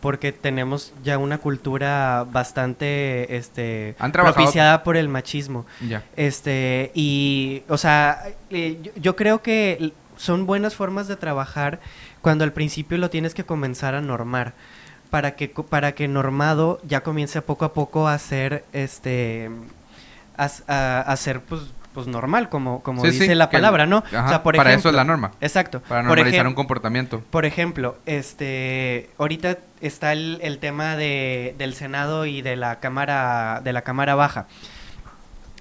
[SPEAKER 4] Porque tenemos ya una cultura bastante este,
[SPEAKER 2] Han
[SPEAKER 4] propiciada por el machismo.
[SPEAKER 2] Ya.
[SPEAKER 4] Este, y, o sea, eh, yo, yo creo que son buenas formas de trabajar cuando al principio lo tienes que comenzar a normar. Para que, para que normado ya comience poco a poco a ser, este, a, a- a ser, pues, pues normal, como, como
[SPEAKER 2] Sí, sí,
[SPEAKER 4] dice la palabra, ¿no?
[SPEAKER 2] ajá, para eso es la norma.
[SPEAKER 4] Exacto.
[SPEAKER 2] Para
[SPEAKER 4] Por
[SPEAKER 2] normalizar un comportamiento.
[SPEAKER 4] por ejemplo, este, ahorita está el, el tema de, del Senado y de la Cámara, de la Cámara Baja.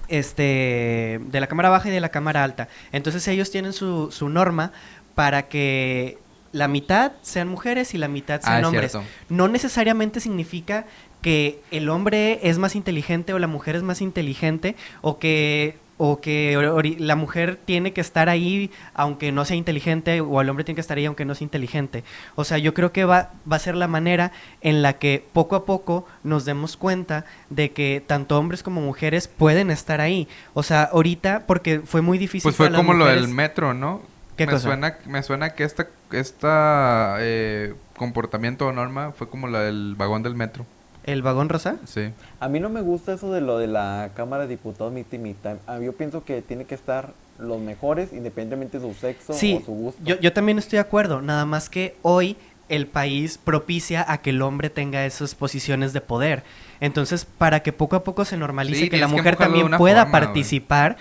[SPEAKER 4] Este, de la Cámara Baja y de la Cámara Alta. Entonces ellos tienen su, su norma para que la mitad sean mujeres y la mitad
[SPEAKER 2] Ah,
[SPEAKER 4] sean
[SPEAKER 2] es
[SPEAKER 4] hombres.
[SPEAKER 2] cierto.
[SPEAKER 4] No necesariamente significa que el hombre es más inteligente o la mujer es más inteligente o que o que la mujer tiene que estar ahí aunque no sea inteligente o el hombre tiene que estar ahí aunque no sea inteligente. O sea, yo creo que va, va a ser la manera en la que poco a poco nos demos cuenta de que tanto hombres como mujeres pueden estar ahí. O sea, ahorita, porque fue muy difícil.
[SPEAKER 2] Pues fue
[SPEAKER 4] para
[SPEAKER 2] como lo del metro, ¿no?
[SPEAKER 4] ¿Qué
[SPEAKER 2] me
[SPEAKER 4] cosa?
[SPEAKER 2] Suena, me suena que esta, esta eh, comportamiento o norma fue como la del vagón del metro.
[SPEAKER 4] ¿El vagón rosa?
[SPEAKER 2] Sí.
[SPEAKER 3] A mí no me gusta eso de lo de la Cámara de Diputados mitad y mitad. Ah, Yo pienso que tiene que estar los mejores independientemente de su sexo
[SPEAKER 4] Sí,
[SPEAKER 3] o su gusto.
[SPEAKER 4] yo, yo también estoy de acuerdo, nada más que hoy el país propicia a que el hombre tenga esas posiciones de poder. Entonces, para que poco a poco se normalice
[SPEAKER 2] Sí,
[SPEAKER 4] que la
[SPEAKER 2] que
[SPEAKER 4] mujer también pueda
[SPEAKER 2] forma,
[SPEAKER 4] participar,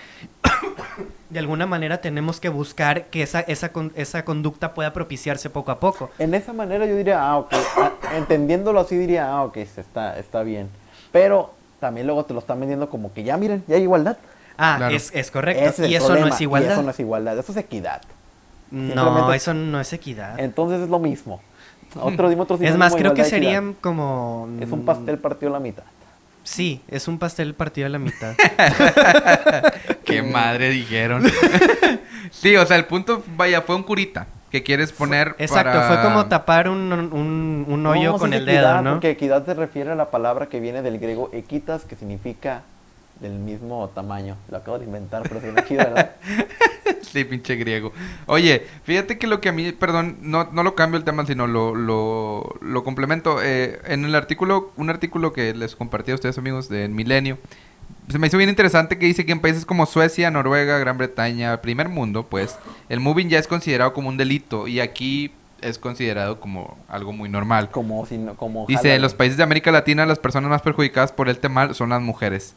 [SPEAKER 4] de alguna manera tenemos que buscar que esa, esa, con- esa conducta pueda propiciarse poco a poco.
[SPEAKER 3] En esa manera yo diría, ah, ok. ah, entendiéndolo así diría, ah, ok, está, está bien. Pero también luego te lo están vendiendo como que ya miren, ya hay igualdad.
[SPEAKER 4] Ah,
[SPEAKER 2] Claro.
[SPEAKER 4] es, es correcto.
[SPEAKER 3] Es
[SPEAKER 4] y eso no es
[SPEAKER 3] y
[SPEAKER 4] igualdad.
[SPEAKER 3] eso no es igualdad, eso es equidad.
[SPEAKER 4] No, eso no es equidad.
[SPEAKER 3] Entonces es lo mismo. Otro, dime otro
[SPEAKER 4] es más, creo que serían como...
[SPEAKER 3] Es un pastel partido a la mitad.
[SPEAKER 4] Sí, es un pastel partido a la mitad.
[SPEAKER 2] Qué madre dijeron. sí, o sea, el punto, vaya, fue un curita que quieres poner
[SPEAKER 4] Exacto,
[SPEAKER 2] para-
[SPEAKER 4] fue como tapar un, un, un hoyo
[SPEAKER 3] No,
[SPEAKER 4] con el
[SPEAKER 3] equidad,
[SPEAKER 4] dedo, ¿no?
[SPEAKER 3] Porque equidad se refiere a la palabra que viene del griego equitas, que significa del mismo tamaño. Lo acabo de inventar, pero suena chido, ¿verdad?
[SPEAKER 2] Sí, pinche griego. Oye, fíjate que lo que a mí, perdón, no, no lo cambio el tema, sino lo, lo, lo complemento. Eh, en el artículo, un artículo que les compartí a ustedes, amigos, de Milenio, se me hizo bien interesante que dice que en países como Suecia, Noruega, Gran Bretaña, primer mundo, pues, el moving ya es considerado como un delito. Y aquí, es considerado como algo muy normal.
[SPEAKER 3] Como si no, como
[SPEAKER 2] Dice, en los países de América Latina las personas más perjudicadas por este mal son las mujeres.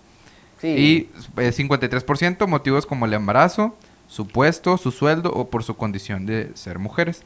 [SPEAKER 3] Sí.
[SPEAKER 2] Y eh, 53% motivos como el embarazo, su puesto, su sueldo o por su condición de ser mujeres.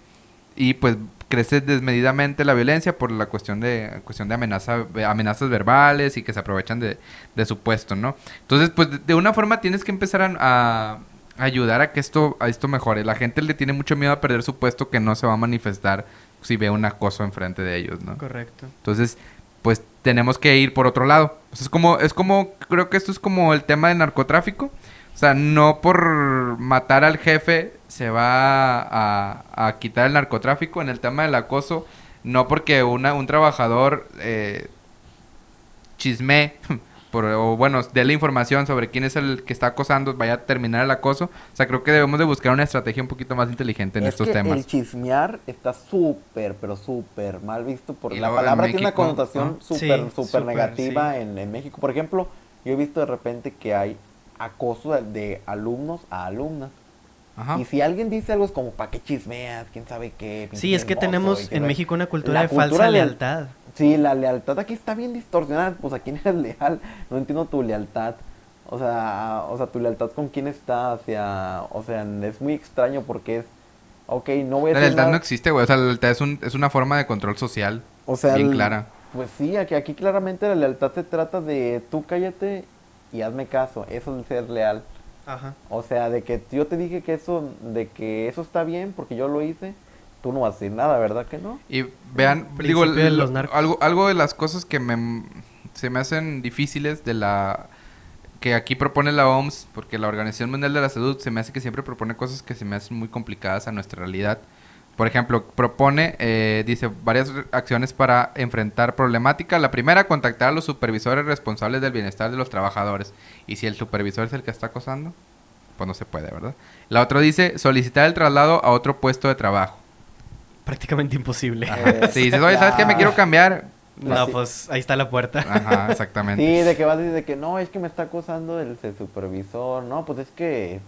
[SPEAKER 2] Y pues crece desmedidamente la violencia por la cuestión de cuestión de amenaza, amenazas verbales y que se aprovechan de, de su puesto, ¿no? Entonces, pues de- una forma tienes que empezar a, a ayudar a que esto, a esto mejore. La gente le tiene mucho miedo a perder su puesto que no se va a manifestar si ve un acoso enfrente de ellos, ¿no?
[SPEAKER 4] Correcto.
[SPEAKER 2] Entonces, pues tenemos que ir por otro lado. O sea, es como, es como, creo que esto es como el tema del narcotráfico. O sea, no por matar al jefe se va a, a quitar el narcotráfico en el tema del acoso. No porque una, un trabajador eh, chisme por, o bueno, dé la información sobre quién es el que está acosando, vaya a terminar el acoso. O sea, creo que debemos de buscar una estrategia un poquito más inteligente en
[SPEAKER 3] es
[SPEAKER 2] estos
[SPEAKER 3] que
[SPEAKER 2] temas.
[SPEAKER 3] El chismear está súper, pero súper mal visto. Por
[SPEAKER 2] Y
[SPEAKER 3] la palabra tiene una connotación
[SPEAKER 2] ¿no?
[SPEAKER 3] súper,
[SPEAKER 4] Sí,
[SPEAKER 3] súper negativa
[SPEAKER 4] sí.
[SPEAKER 3] en, en México. Por ejemplo, yo he visto de repente que hay acoso de, de alumnos a alumnas.
[SPEAKER 2] Ajá.
[SPEAKER 3] Y si alguien dice algo es como, ¿para qué chismeas? ¿Quién sabe qué?
[SPEAKER 4] Sí, es que
[SPEAKER 3] hermoso", y
[SPEAKER 4] tenemos en México una cultura
[SPEAKER 3] La
[SPEAKER 4] de
[SPEAKER 3] cultura
[SPEAKER 4] falsa lealtad.
[SPEAKER 3] Sí, la lealtad aquí está bien distorsionada. Pues a quién eres leal. No entiendo tu lealtad. O sea, o sea, tu lealtad con quién está hacia... O sea, es muy extraño porque es... Ok, no voy a
[SPEAKER 2] La lealtad
[SPEAKER 3] nada-
[SPEAKER 2] no existe, güey. O sea, la lealtad es, un, es una forma de control social
[SPEAKER 3] O sea,
[SPEAKER 2] bien
[SPEAKER 3] el-
[SPEAKER 2] clara.
[SPEAKER 3] Pues sí, aquí, aquí claramente la lealtad se trata de tú cállate y hazme caso. Eso es ser leal.
[SPEAKER 4] Ajá.
[SPEAKER 3] O sea, de que yo te dije que eso, de que eso está bien porque yo lo hice, tú no vas a decir nada, ¿verdad que no?
[SPEAKER 2] Y vean,
[SPEAKER 4] El
[SPEAKER 2] digo,
[SPEAKER 4] los narcos.
[SPEAKER 2] algo, algo de las cosas que me, se me hacen difíciles de la que aquí propone la OMS, porque la Organización Mundial de la Salud se me hace que siempre propone cosas que se me hacen muy complicadas a nuestra realidad. Por ejemplo, propone, eh, dice, varias acciones para enfrentar problemática. La primera, contactar a los supervisores responsables del bienestar de los trabajadores. Y si el supervisor es el que está acosando, pues no se puede, ¿verdad? La otra dice, solicitar el traslado a otro puesto de trabajo.
[SPEAKER 4] Prácticamente imposible.
[SPEAKER 2] Ajá.
[SPEAKER 3] Eh,
[SPEAKER 2] Si dices, oye, ¿sabes qué? Me quiero cambiar.
[SPEAKER 4] No,
[SPEAKER 3] Sí.
[SPEAKER 4] pues ahí está la puerta.
[SPEAKER 2] Ajá, exactamente.
[SPEAKER 3] Sí, de que vas a decir de que no, es que me está acosando el, el supervisor. No, pues es que...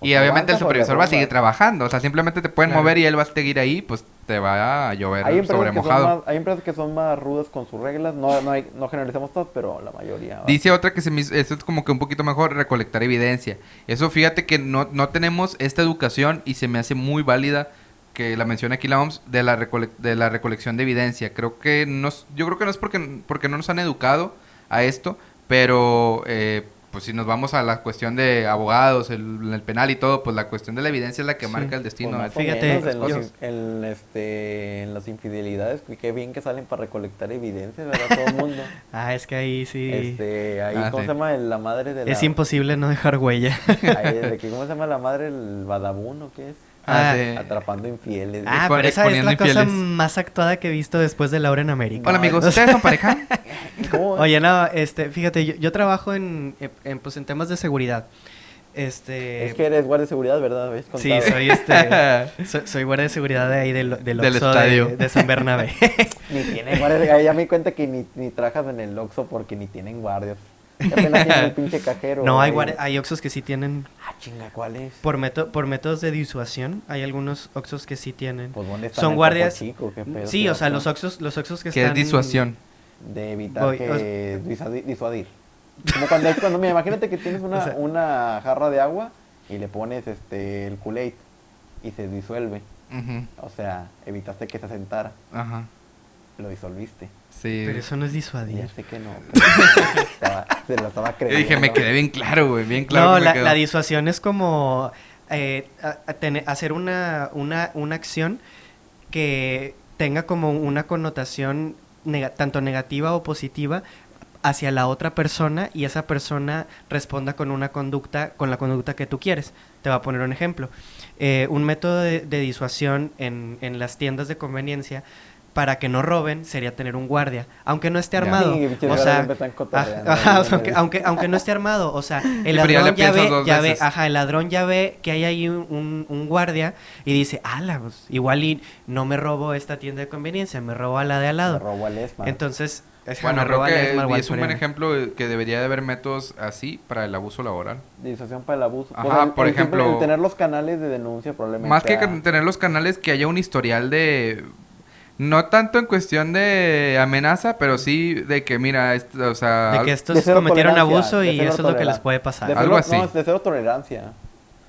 [SPEAKER 3] o
[SPEAKER 2] Y
[SPEAKER 3] te
[SPEAKER 2] obviamente el supervisor va a seguir trabajando. O sea, simplemente te pueden
[SPEAKER 4] Claro.
[SPEAKER 2] mover y él va a seguir ahí, pues te va a llover
[SPEAKER 3] Hay empresas,
[SPEAKER 2] sobre
[SPEAKER 3] que son
[SPEAKER 2] mojado.
[SPEAKER 3] más, hay empresas que son más rudas con sus reglas. No, no, hay, no generalizamos todas, pero la mayoría. va.
[SPEAKER 2] Dice otra que se me hizo- eso es como que un poquito mejor, recolectar evidencia. Eso fíjate que no, no tenemos esta educación y se me hace muy válida que la menciona aquí la OMS de la, recole- de la recolección de evidencia. Creo que nos, yo creo que no es porque, porque no nos han educado a esto, pero eh, pues si nos vamos a la cuestión de abogados, el, el penal y todo, pues la cuestión de la evidencia es la que
[SPEAKER 4] Sí.
[SPEAKER 2] marca el destino.
[SPEAKER 3] o
[SPEAKER 4] Fíjate,
[SPEAKER 3] en, los en, este, en las infidelidades, qué bien que salen para recolectar evidencia, ¿verdad? Todo el mundo.
[SPEAKER 4] Ah, es que ahí sí.
[SPEAKER 3] Este, ahí,
[SPEAKER 2] Ah,
[SPEAKER 3] ¿cómo
[SPEAKER 2] sí.
[SPEAKER 3] se llama? La madre de la...
[SPEAKER 4] Es imposible no dejar huella.
[SPEAKER 3] ahí, ¿Cómo se llama la madre? ¿El badabuno? ¿Qué es?
[SPEAKER 4] Ah,
[SPEAKER 2] sí.
[SPEAKER 3] Atrapando infieles.
[SPEAKER 4] Ah, pero esa es la cosa más actuada que he visto después de Laura en América.
[SPEAKER 2] Hola amigos, ¿ustedes son pareja?
[SPEAKER 3] ¿Cómo?
[SPEAKER 4] Oye, no, este, fíjate, yo, yo trabajo en, en, pues, en temas de seguridad. Este...
[SPEAKER 3] Es que eres guardia de seguridad, ¿verdad? ¿Habéis
[SPEAKER 4] Sí, soy este... soy, soy guardia de seguridad de ahí del, del,
[SPEAKER 2] Del
[SPEAKER 4] Oxxo
[SPEAKER 2] estadio.
[SPEAKER 4] de, de San Bernabé.
[SPEAKER 3] Ni tienen guardias. Ya me di cuenta que ni, ni trabajas en el Oxxo porque ni tienen guardias. Que apenas tienen el pinche cajero.
[SPEAKER 4] no, hay, hay Oxxos que sí tienen...
[SPEAKER 3] Ah, chinga, ¿cuál es?
[SPEAKER 4] Por, meto- por métodos de disuasión, hay algunos Oxxos que sí tienen.
[SPEAKER 3] Pues, ¿dónde están
[SPEAKER 4] Son guardias...
[SPEAKER 3] Chico? ¿Qué pedo?
[SPEAKER 4] Sí,
[SPEAKER 3] ¿Qué
[SPEAKER 4] o sea, los Oxxos, los Oxxos que
[SPEAKER 2] que
[SPEAKER 4] están...
[SPEAKER 2] es disuasión.
[SPEAKER 3] De evitar
[SPEAKER 4] Voy,
[SPEAKER 3] que disuadi- disuadir. Como cuando, cuando mira, imagínate que tienes una,
[SPEAKER 4] O sea-
[SPEAKER 3] una jarra de agua y le pones este el Kool-Aid y se disuelve. O sea, evitaste que se sentara,
[SPEAKER 2] Ajá.
[SPEAKER 3] lo disolviste.
[SPEAKER 2] Sí.
[SPEAKER 4] Pero eso no es
[SPEAKER 3] Ya
[SPEAKER 4] disuadir.
[SPEAKER 3] sé que no. estaba- se lo estaba
[SPEAKER 2] Yo
[SPEAKER 3] creyendo.
[SPEAKER 2] dije, me quedé bien claro, güey, bien claro.
[SPEAKER 4] no, la, disuasión es como eh, a- a tener- hacer una, una, una acción que tenga como una connotación tanto negativa o positiva hacia la otra persona y esa persona responda con una conducta, con la conducta que tú quieres. Te voy a poner un ejemplo. Eh, un método de, de disuasión en, en las tiendas de conveniencia para que no roben sería tener un guardia, aunque no esté armado.
[SPEAKER 3] Sí,
[SPEAKER 4] o sea, aunque, aunque, aunque no esté armado, o sea, el
[SPEAKER 2] ya
[SPEAKER 4] ladrón ya, ve, ya ve, ajá, el ladrón ya ve que hay ahí un, un- un guardia y dice, ala, pues, igual y no me robo esta tienda de conveniencia, me robo a la de al
[SPEAKER 3] Me
[SPEAKER 4] lado.
[SPEAKER 3] robo al ESMA.
[SPEAKER 4] Entonces, Es
[SPEAKER 2] Bueno,
[SPEAKER 4] me
[SPEAKER 2] creo
[SPEAKER 4] es
[SPEAKER 2] que
[SPEAKER 4] mal
[SPEAKER 2] es un buen ejemplo que debería de haber métodos así para el abuso laboral.
[SPEAKER 3] Disuasión para el abuso. Pues
[SPEAKER 2] Ajá,
[SPEAKER 3] el-
[SPEAKER 2] por
[SPEAKER 3] el
[SPEAKER 2] ejemplo-
[SPEAKER 3] tener los canales de denuncia probablemente.
[SPEAKER 2] Más que tener los canales, que haya un historial de... No tanto en cuestión de amenaza, pero sí de que, mira, esto, o sea...
[SPEAKER 4] De que estos cometieron
[SPEAKER 3] tolerancia,
[SPEAKER 4] abuso y eso es lo que les
[SPEAKER 3] tolerancia.
[SPEAKER 4] puede pasar.
[SPEAKER 3] de
[SPEAKER 2] Algo así.
[SPEAKER 3] No, de cero tolerancia.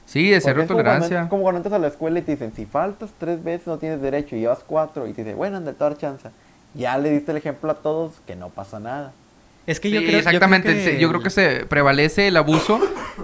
[SPEAKER 2] sí, de cero
[SPEAKER 3] es como cuando-
[SPEAKER 2] tolerancia.
[SPEAKER 3] como cuando entras a la escuela y te dicen, si faltas tres veces no tienes derecho y llevas cuatro y te dicen, bueno, anda, te voy a dar chance. Ya le diste el ejemplo a todos que no pasa nada.
[SPEAKER 4] Es que
[SPEAKER 2] Sí,
[SPEAKER 4] yo creo, yo creo
[SPEAKER 2] exactamente. se- Yo creo, que se prevalece el abuso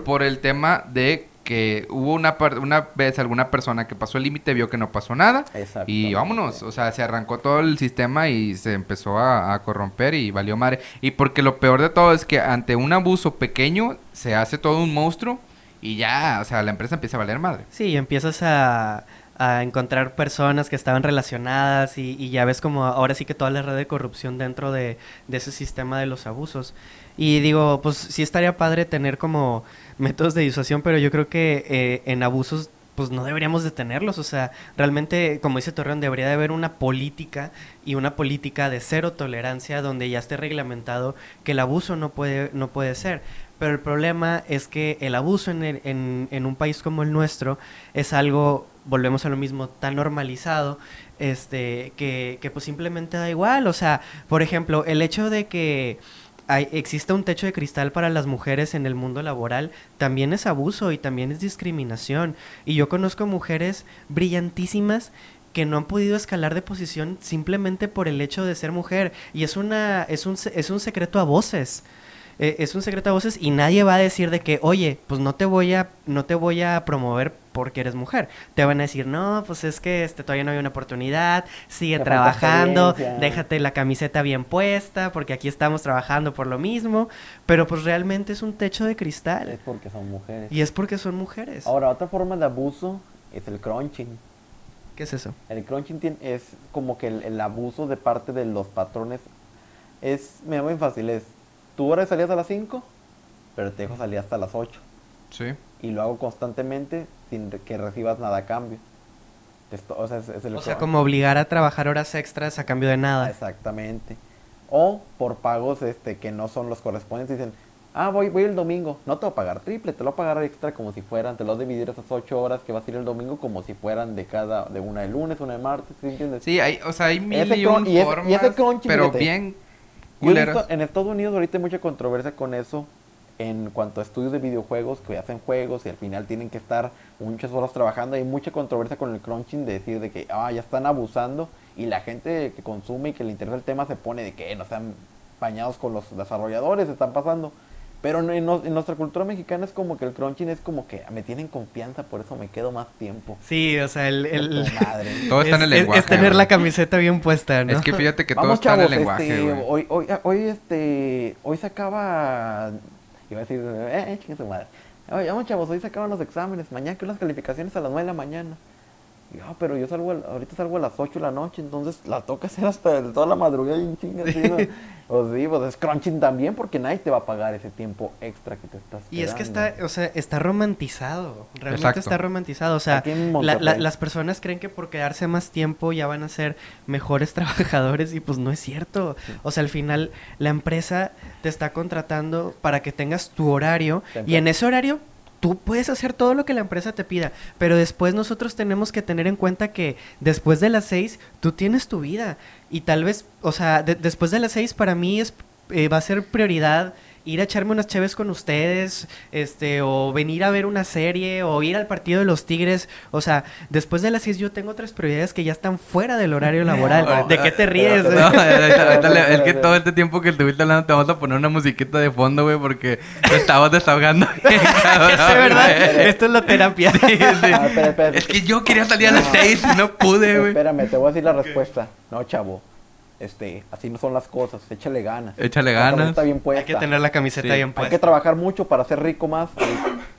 [SPEAKER 2] por el tema de que hubo una, par- una vez alguna persona que pasó el límite, vio que no pasó nada y vámonos. O sea, se arrancó todo el sistema y se empezó a, a corromper y valió madre. Y porque lo peor de todo es que ante un abuso pequeño se hace todo un monstruo y ya, o sea, la empresa empieza a valer madre.
[SPEAKER 4] Sí, empiezas a, a encontrar personas que estaban relacionadas y, y ya ves como ahora sí que toda la red de corrupción dentro de, de ese sistema de los abusos. Y digo, pues sí estaría padre tener como métodos de disuasión, pero yo creo que eh, en abusos pues no deberíamos de tenerlos, o sea, realmente, como dice Torreón, debería de haber una política y una política de cero tolerancia donde ya esté reglamentado que el abuso no puede, no puede ser. Pero el problema es que el abuso en, en, en un país como el nuestro es algo, volvemos a lo mismo, tan normalizado, este, que, que pues simplemente da igual. O sea, por ejemplo, el hecho de que hay, exista un techo de cristal para las mujeres en el mundo laboral también es abuso y también es discriminación. Y yo conozco mujeres brillantísimas que no han podido escalar de posición simplemente por el hecho de ser mujer. Y es, una, es, un, es un secreto a voces. Eh, es un secreto a voces y nadie va a decir de que, oye, pues no te voy a, no te voy a promover porque eres mujer. Te van a decir, no, pues es que este, todavía no hay una oportunidad, sigue
[SPEAKER 3] Te
[SPEAKER 4] trabajando,
[SPEAKER 3] experiencia".
[SPEAKER 4] déjate la camiseta bien puesta, porque aquí estamos trabajando por lo mismo. Pero pues realmente es un techo de
[SPEAKER 3] Es
[SPEAKER 4] cristal.
[SPEAKER 3] porque son mujeres.
[SPEAKER 4] Y es porque son mujeres.
[SPEAKER 3] Ahora, otra forma de abuso es el crunching.
[SPEAKER 4] ¿Qué es eso?
[SPEAKER 3] El crunching es como que el, el abuso de parte de los patrones es, me muy fácil, es, tu hora de salida es a las 5, pero te dejo salir hasta las 8.
[SPEAKER 2] Sí.
[SPEAKER 3] Y lo hago constantemente sin que recibas nada a cambio. Esto, o sea, es, es el
[SPEAKER 4] O sea, como obligar a trabajar horas extras a cambio de nada.
[SPEAKER 3] Exactamente. O por pagos este que no son los correspondientes. Dicen, ah, voy, voy el domingo. No te voy a pagar triple, te lo voy a pagar extra como si fueran. Te lo voy a dividir esas ocho horas que vas a ir el domingo como si fueran de cada, de una de lunes, una de martes. ¿sí entiendes?
[SPEAKER 2] Sí, hay, o sea, hay mil
[SPEAKER 3] Ese
[SPEAKER 2] y un
[SPEAKER 3] y ese- y
[SPEAKER 2] formas,
[SPEAKER 3] ese crunchy,
[SPEAKER 2] pero
[SPEAKER 3] fíjate,
[SPEAKER 2] bien
[SPEAKER 3] Yo visto- en Estados Unidos ahorita hay mucha controversia con eso en cuanto a estudios de videojuegos que hacen juegos y al final tienen que estar muchas horas trabajando. Hay mucha controversia con el crunching de decir de que ah, ya están abusando y la gente que consume y que le interesa el tema se pone de que no sean bañados con los desarrolladores, se están pasando. Pero en, en nos- en nuestra cultura mexicana es como que el crunching es como que me tienen confianza, por eso me quedo más tiempo.
[SPEAKER 4] Sí, o sea, el...
[SPEAKER 3] madre.
[SPEAKER 2] Todo está en el
[SPEAKER 4] es- es-
[SPEAKER 2] lenguaje.
[SPEAKER 4] Es tener
[SPEAKER 2] güey.
[SPEAKER 4] la camiseta bien puesta, ¿no?
[SPEAKER 2] Es que fíjate que todo está en el
[SPEAKER 3] chavos,
[SPEAKER 2] lenguaje,
[SPEAKER 3] este, hoy, hoy, hoy, este, hoy se acaba, iba a decir, eh, chingue su madre. Oye, vamos, chavos, hoy se acaban los exámenes, mañana que unas calificaciones a las 9 de la mañana. Y yo, "Ah, pero yo salgo, al- ahorita salgo a las 8 de la noche, entonces la toca hacer hasta el- toda la madrugada y un chingue así, ¿no? Pues sí, pues es crunching también porque nadie te va a pagar ese tiempo extra que te estás
[SPEAKER 4] Y es que está, o sea, está romantizado. Realmente
[SPEAKER 2] Exacto.
[SPEAKER 4] está romantizado. O sea, la- la- las personas creen que por quedarse más tiempo ya van a ser mejores trabajadores y pues no es cierto. O sea, al final la empresa te está contratando para que tengas tu horario y en ese horario tú puedes hacer todo lo que la empresa te pida, pero después nosotros tenemos que tener en cuenta que después de las seis tú tienes tu vida. Y tal vez, o sea, de- después de las seis para mí es eh, va a ser prioridad ir a echarme unas cheves con ustedes, este, o venir a ver una serie, o ir al partido de los Tigres. O sea, después de las seis yo tengo otras prioridades que ya están fuera del horario laboral. ¿De qué te ríes?
[SPEAKER 2] No, es que todo este tiempo que estuviste hablando te vamos a poner una musiquita de fondo, güey, porque te estabas desahogando. bien, cabrón,
[SPEAKER 4] Es verdad, esto es la terapia.
[SPEAKER 2] Sí, sí.
[SPEAKER 3] Ah, espera, espera.
[SPEAKER 2] Es que yo quería salir a las seis y no pude, güey.
[SPEAKER 3] Espérame, te voy a decir la respuesta. No, chavo. Este, así no son las cosas. Échale ganas.
[SPEAKER 2] Échale ganas.
[SPEAKER 3] bien puesta.
[SPEAKER 4] Hay que tener la camiseta
[SPEAKER 2] Sí.
[SPEAKER 4] bien
[SPEAKER 3] Hay
[SPEAKER 4] puesta.
[SPEAKER 3] que trabajar mucho para ser rico más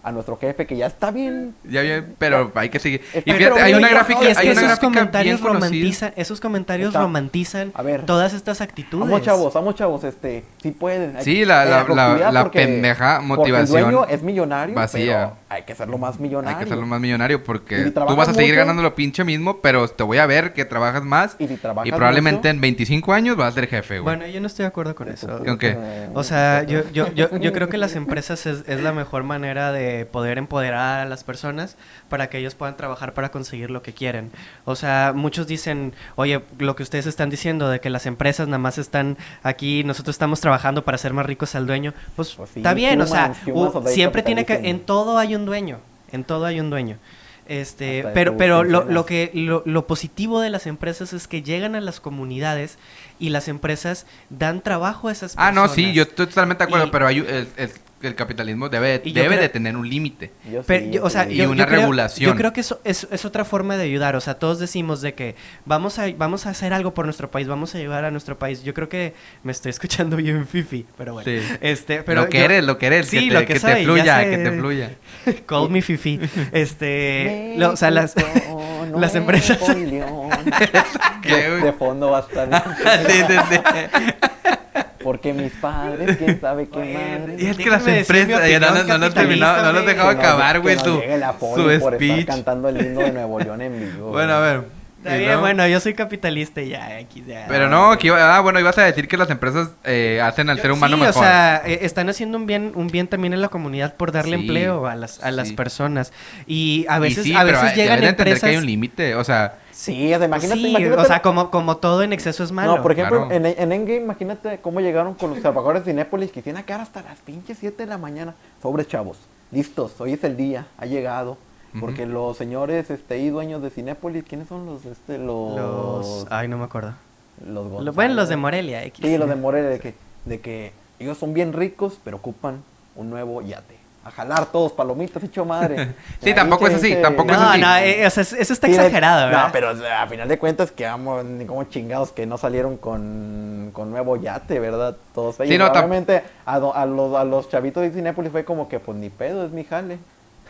[SPEAKER 3] a, a nuestro jefe que ya está bien.
[SPEAKER 2] Ya bien, pero hay que seguir. Y
[SPEAKER 3] Pero,
[SPEAKER 2] fíjate, hay una gráfica,
[SPEAKER 4] Y es
[SPEAKER 2] hay
[SPEAKER 4] que
[SPEAKER 2] una
[SPEAKER 4] esos
[SPEAKER 2] gráfica
[SPEAKER 4] comentarios
[SPEAKER 2] bien conocida.
[SPEAKER 4] esos comentarios
[SPEAKER 3] Está-
[SPEAKER 4] romantizan
[SPEAKER 3] A ver.
[SPEAKER 4] todas estas actitudes.
[SPEAKER 3] Vamos chavos, vamos chavos, este, sí pueden. Hay-
[SPEAKER 2] Sí, la-
[SPEAKER 3] eh,
[SPEAKER 2] la- la-
[SPEAKER 3] productividad
[SPEAKER 2] la
[SPEAKER 3] porque-
[SPEAKER 2] pendeja motivación
[SPEAKER 3] el dueño es millonario,
[SPEAKER 2] vacía.
[SPEAKER 3] pero hay que hacerlo más millonario.
[SPEAKER 2] Hay que hacerlo más millonario porque
[SPEAKER 3] Y si
[SPEAKER 2] tú vas a seguir
[SPEAKER 3] mucho-
[SPEAKER 2] ganando lo pinche mismo, pero te voy a ver que trabajas más
[SPEAKER 3] Y si trabajas
[SPEAKER 2] y probablemente
[SPEAKER 3] mucho-
[SPEAKER 2] en 25 años vas a ser jefe, güey.
[SPEAKER 4] Bueno, yo no estoy de acuerdo con eso.
[SPEAKER 2] ¿Con qué?
[SPEAKER 4] O sea, yo, yo, yo, yo creo que las empresas es, es la mejor manera de poder empoderar a las personas para que ellos puedan trabajar para conseguir lo que quieren. O sea, muchos dicen, oye, lo que ustedes están diciendo de que las empresas nada más están aquí, nosotros estamos trabajando para hacer más ricos al dueño, pues,
[SPEAKER 3] Pues sí,
[SPEAKER 4] está bien, o sea,
[SPEAKER 3] humans, of the
[SPEAKER 4] siempre tiene que, en todo hay un dueño, en todo hay un dueño. Este, pero, pero lo, lo que lo, lo positivo de las empresas es que llegan a las comunidades y las empresas dan trabajo a esas
[SPEAKER 2] ah,
[SPEAKER 4] personas.
[SPEAKER 2] no, sí, yo estoy totalmente de acuerdo,
[SPEAKER 4] Y-
[SPEAKER 2] pero hay, el, el- el capitalismo debe, debe
[SPEAKER 4] creo-
[SPEAKER 2] de tener un límite.
[SPEAKER 3] Sí,
[SPEAKER 4] o sea.
[SPEAKER 2] Y
[SPEAKER 4] yo,
[SPEAKER 2] una
[SPEAKER 4] yo creo-
[SPEAKER 2] regulación.
[SPEAKER 4] yo creo que eso es, es otra forma de ayudar. O sea, todos decimos de que vamos a, vamos a hacer algo por nuestro país, vamos a ayudar a nuestro país. Yo creo que me estoy escuchando bien fifi, pero bueno.
[SPEAKER 2] Sí.
[SPEAKER 4] Este, pero
[SPEAKER 2] lo que eres, lo que eres,
[SPEAKER 4] Sí,
[SPEAKER 2] que te,
[SPEAKER 4] lo que
[SPEAKER 2] que
[SPEAKER 4] soy,
[SPEAKER 2] te
[SPEAKER 4] ya
[SPEAKER 2] fluya, que te fluya.
[SPEAKER 4] Call me fifi. Este, lo- o sea, las,
[SPEAKER 3] México,
[SPEAKER 4] las empresas...
[SPEAKER 3] Nuevo León.
[SPEAKER 2] ¿Qué,
[SPEAKER 3] de, fondo va a estar.
[SPEAKER 2] Sí, sí, sí.
[SPEAKER 3] Porque mis padres, quién sabe qué madre.
[SPEAKER 2] Y es que las empresas, ya no, no, no, terminado, no lo has
[SPEAKER 4] güey.
[SPEAKER 2] dejado
[SPEAKER 3] Que nos-
[SPEAKER 2] acabar, güey, su
[SPEAKER 3] por estar
[SPEAKER 2] speech.
[SPEAKER 3] cantando el himno de Nuevo León en vivo.
[SPEAKER 2] Bueno, a ver.
[SPEAKER 4] Está
[SPEAKER 2] y
[SPEAKER 4] bien,
[SPEAKER 2] luego-
[SPEAKER 4] bueno, yo soy capitalista y ya, X, ya.
[SPEAKER 2] Pero no, que iba- ah, bueno, ibas a decir que las empresas eh, hacen al ser humano
[SPEAKER 4] sí,
[SPEAKER 2] mejor.
[SPEAKER 4] o sea, eh, están haciendo un bien, un bien también en la comunidad por darle
[SPEAKER 2] Sí,
[SPEAKER 4] empleo a las, a las
[SPEAKER 2] sí.
[SPEAKER 4] personas. Y a
[SPEAKER 2] Y
[SPEAKER 4] veces,
[SPEAKER 2] sí,
[SPEAKER 4] a
[SPEAKER 2] pero
[SPEAKER 4] veces
[SPEAKER 2] hay-
[SPEAKER 4] llegan empresas.
[SPEAKER 2] que hay un límite, o sea,
[SPEAKER 3] Sí, o sea, imagínate,
[SPEAKER 4] sí,
[SPEAKER 3] imagínate.
[SPEAKER 4] o sea, como, como todo en exceso es malo.
[SPEAKER 3] No, por ejemplo,
[SPEAKER 2] Claro.
[SPEAKER 3] en, en Endgame, imagínate cómo llegaron con los trabajadores de Cinépolis que tienen acá hasta las pinches 7 de la mañana. Sobre chavos, listos, hoy es el día, ha llegado. Porque los señores este, y dueños de Cinépolis, ¿quiénes son los? Este, los.
[SPEAKER 4] Los. Ay, no me acuerdo.
[SPEAKER 3] los
[SPEAKER 4] Lo-
[SPEAKER 3] González.
[SPEAKER 4] bueno, los de Morelia, X.
[SPEAKER 3] Sí, los de Morelia, de que, de que ellos son bien ricos, pero ocupan un nuevo yate. A jalar todos palomitas, hecho madre.
[SPEAKER 2] Sí,
[SPEAKER 3] Ahí
[SPEAKER 2] tampoco es así, tampoco es
[SPEAKER 4] No,
[SPEAKER 2] así.
[SPEAKER 4] no, eh, o sea, eso eso está
[SPEAKER 3] Sí,
[SPEAKER 4] exagerado, ¿verdad?
[SPEAKER 3] No, pero a final de cuentas que vamos, ni como chingados que no salieron con, con nuevo yate, ¿verdad? Todos ellos.
[SPEAKER 2] Sí, no,
[SPEAKER 3] a, a los, a los chavitos de Cinépolis fue como que pues ni pedo, es mi jale.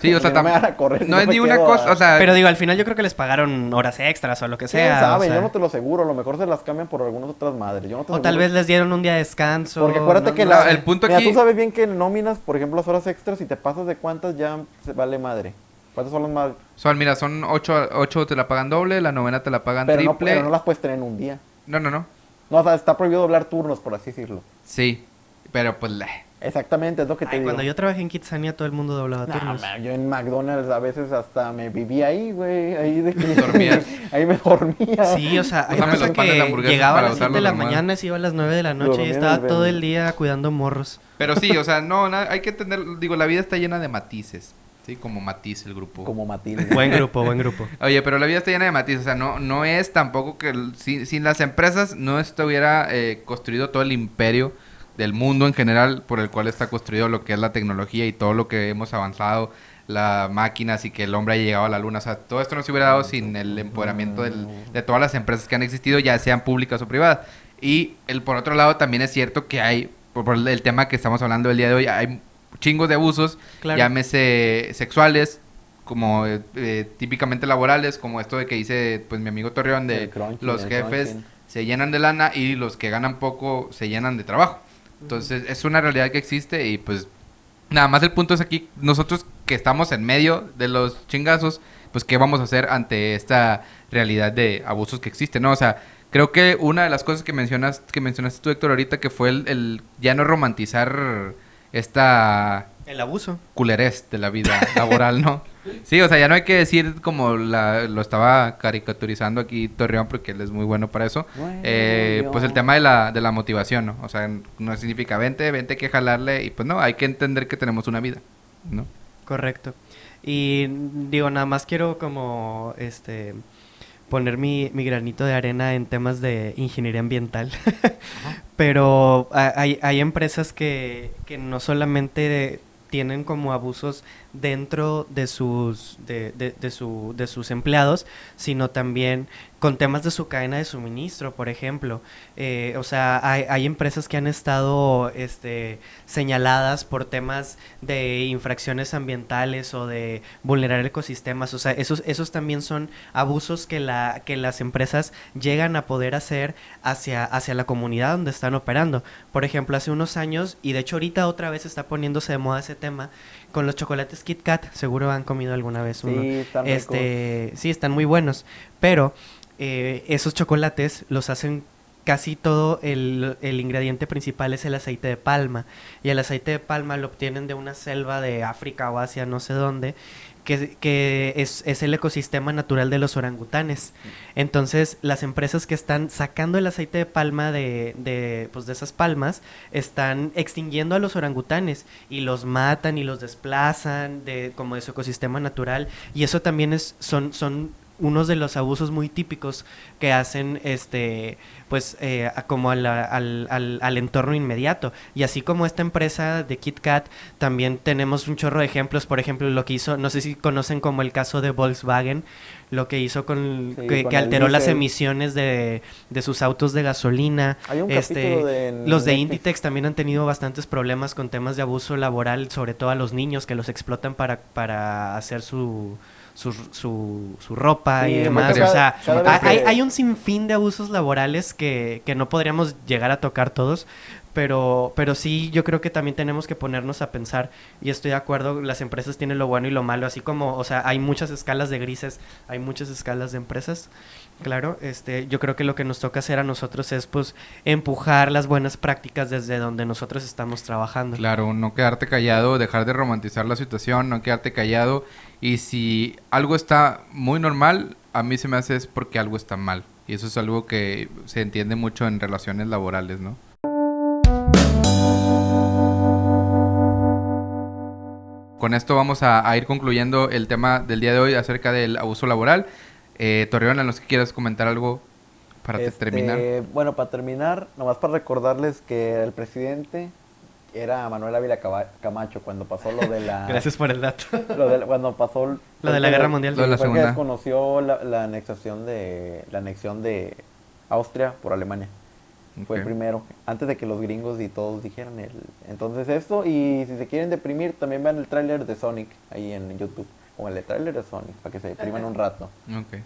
[SPEAKER 2] Sí, o sea,
[SPEAKER 3] Que no me van a correr,
[SPEAKER 2] no
[SPEAKER 3] yo
[SPEAKER 2] es ni una cosa,
[SPEAKER 3] a-
[SPEAKER 2] o sea,
[SPEAKER 4] Pero digo, al final yo creo que les pagaron horas extras o lo que
[SPEAKER 3] ¿Quién
[SPEAKER 4] sea.
[SPEAKER 3] sabe?
[SPEAKER 4] o sea,
[SPEAKER 3] Yo no te lo aseguro, a lo mejor se las cambian por algunas otras madres. Yo no te
[SPEAKER 4] o tal vez les dieron un día de descanso.
[SPEAKER 3] Porque acuérdate
[SPEAKER 4] no-
[SPEAKER 3] que
[SPEAKER 4] no
[SPEAKER 3] la,
[SPEAKER 2] el punto
[SPEAKER 3] mira,
[SPEAKER 2] aquí-
[SPEAKER 3] tú sabes bien que en nóminas, por ejemplo, las horas extras, si te pasas de cuántas ya se vale madre. ¿Cuántas son las más?
[SPEAKER 2] son, mira, son ocho, ocho te la pagan doble, la novena te la pagan
[SPEAKER 3] Pero no,
[SPEAKER 2] triple.
[SPEAKER 3] pero no las puedes tener en un día.
[SPEAKER 2] no, no, no.
[SPEAKER 3] No, o sea, está prohibido doblar turnos, por así decirlo.
[SPEAKER 2] Sí, pero pues
[SPEAKER 3] Exactamente, es lo que te
[SPEAKER 4] Ay,
[SPEAKER 3] digo.
[SPEAKER 4] cuando yo trabajé en Kitsania todo el mundo doblaba turnos.
[SPEAKER 3] man, yo en McDonald's a veces hasta me vivía ahí, güey. Ahí de que
[SPEAKER 2] Dormías.
[SPEAKER 3] ahí me dormía.
[SPEAKER 4] Sí, o sea, hay raza
[SPEAKER 2] de
[SPEAKER 4] que llegaba a las 7 de la
[SPEAKER 2] normal.
[SPEAKER 4] mañana, se iba a las 9 de la noche y
[SPEAKER 3] Dormía
[SPEAKER 4] estaba
[SPEAKER 3] el
[SPEAKER 4] todo el día cuidando morros.
[SPEAKER 2] Pero sí, o sea, no, na- hay que entender, digo, la vida está llena de matices. Sí, como matiz el grupo.
[SPEAKER 3] Como Matilde.
[SPEAKER 4] Buen grupo, buen grupo.
[SPEAKER 2] Oye, pero la vida está llena de matices. O sea, no, no es tampoco que el- sin, sin las empresas no estuviera eh, construido todo el imperio del mundo en general por el cual está construido lo que es la tecnología y todo lo que hemos avanzado, las máquinas y que el hombre haya llegado a la luna. O sea, todo esto no se hubiera dado sin el empoderamiento del- de todas las empresas que han existido, ya sean públicas o privadas. Y el por otro lado también es cierto que hay, por, por el tema que estamos hablando el día de hoy, hay chingos de abusos,
[SPEAKER 4] Claro.
[SPEAKER 2] llámese sexuales, como eh, eh, típicamente laborales, como esto de que dice pues mi amigo Torreón de
[SPEAKER 3] crunching,
[SPEAKER 2] los jefes
[SPEAKER 3] crunching.
[SPEAKER 2] se llenan de lana y los que ganan poco se llenan de trabajo. Entonces es una realidad que existe y pues nada más el punto es aquí nosotros que estamos en medio de los chingazos, pues qué vamos a hacer ante esta realidad de abusos que existen, ¿no? O sea, creo que una de las cosas que mencionas que mencionaste tú Héctor ahorita que fue el, el ya no romantizar esta
[SPEAKER 4] El abuso.
[SPEAKER 2] culerés de la vida laboral, ¿no? Sí, o sea, ya no hay que decir como la- lo estaba caricaturizando aquí Torreón, porque él es muy bueno para eso. Eh, pues el tema de la, de la motivación, ¿no? O sea, no significa vente, vente que jalarle, y pues no, hay que entender que tenemos una vida, ¿no?
[SPEAKER 4] Correcto. Y digo, nada más quiero como este poner mi, mi granito de arena en temas de ingeniería ambiental. Pero ha- hay, hay empresas que, que no solamente tienen como abusos dentro de sus de, de- su, de sus empleados, sino también con temas de su cadena de suministro, por ejemplo. Eh, o sea, hay, hay empresas que han estado este, señaladas por temas de infracciones ambientales o de vulnerar ecosistemas. O sea, esos, esos también son abusos que, la, que las empresas llegan a poder hacer hacia, hacia la comunidad donde están operando. Por ejemplo, hace unos años, y de hecho ahorita otra vez está poniéndose de moda ese tema, con los chocolates Kit Kat, seguro han comido alguna vez uno.
[SPEAKER 3] Sí, están ricos.
[SPEAKER 4] este, sí, están muy buenos, pero eh, esos chocolates los hacen casi todo el, el ingrediente principal es el aceite de palma. Y el aceite de palma lo obtienen de una selva de África o Asia, no sé dónde que, que es, es, el ecosistema natural de los orangutanes. Entonces, las empresas que están sacando el aceite de palma de, de, pues, de esas palmas están extinguiendo a los orangutanes y los matan y los desplazan de, como de su ecosistema natural. Y eso también es, son, son unos de los abusos muy típicos que hacen este pues eh, como al, al, al, al, entorno inmediato. Y así como esta empresa de KitKat también tenemos un chorro de ejemplos. Por ejemplo lo que hizo no sé si conocen como el caso de Volkswagen lo que hizo con sí, que,
[SPEAKER 3] con
[SPEAKER 4] que
[SPEAKER 3] el
[SPEAKER 4] alteró las emisiones de, de sus autos de gasolina.
[SPEAKER 3] Hay un
[SPEAKER 4] este
[SPEAKER 3] de
[SPEAKER 4] los de. Inditex también han tenido bastantes problemas con temas de abuso laboral sobre todo a los niños que los explotan para para hacer su su, su, su ropa
[SPEAKER 3] Sí,
[SPEAKER 4] y demás. O sea,
[SPEAKER 3] cada
[SPEAKER 4] hay,
[SPEAKER 3] que-
[SPEAKER 4] hay un sinfín de abusos laborales que, que no podríamos llegar a tocar todos, pero, pero sí yo creo que también tenemos que ponernos a pensar, y estoy de acuerdo, las empresas tienen lo bueno y lo malo, así como, o sea, hay muchas escalas de grises, hay muchas escalas de empresas, claro, este, yo creo que lo que nos toca hacer a nosotros es pues empujar las buenas prácticas desde donde nosotros estamos trabajando.
[SPEAKER 2] Claro, no quedarte callado, dejar de romantizar la situación, no quedarte callado. Y si algo está muy normal, a mí se me hace es porque algo está mal. Y eso es algo que se entiende mucho en relaciones laborales, ¿no? Con esto vamos a, a ir concluyendo el tema del día de hoy acerca del abuso laboral. Eh, Torreón, a los que quieras comentar algo para te-
[SPEAKER 3] Este,
[SPEAKER 2] terminar.
[SPEAKER 3] Bueno, para terminar, nomás para recordarles que el presidente era Manuel Ávila Camacho cuando pasó lo de la...
[SPEAKER 4] Gracias por el dato.
[SPEAKER 3] Lo de, cuando pasó...
[SPEAKER 4] Lo de la Guerra Mundial.
[SPEAKER 2] Lo de la
[SPEAKER 3] fue que
[SPEAKER 2] Segunda.
[SPEAKER 3] desconoció la, la anexación de la anexión de Austria por Alemania. Fue
[SPEAKER 2] Ok.
[SPEAKER 3] primero, antes de que los gringos y todos dijeran el... Entonces esto, y si se quieren deprimir, también vean el tráiler de Sonic ahí en YouTube. O el de Sonic, para que se depriman un rato.
[SPEAKER 2] Ok.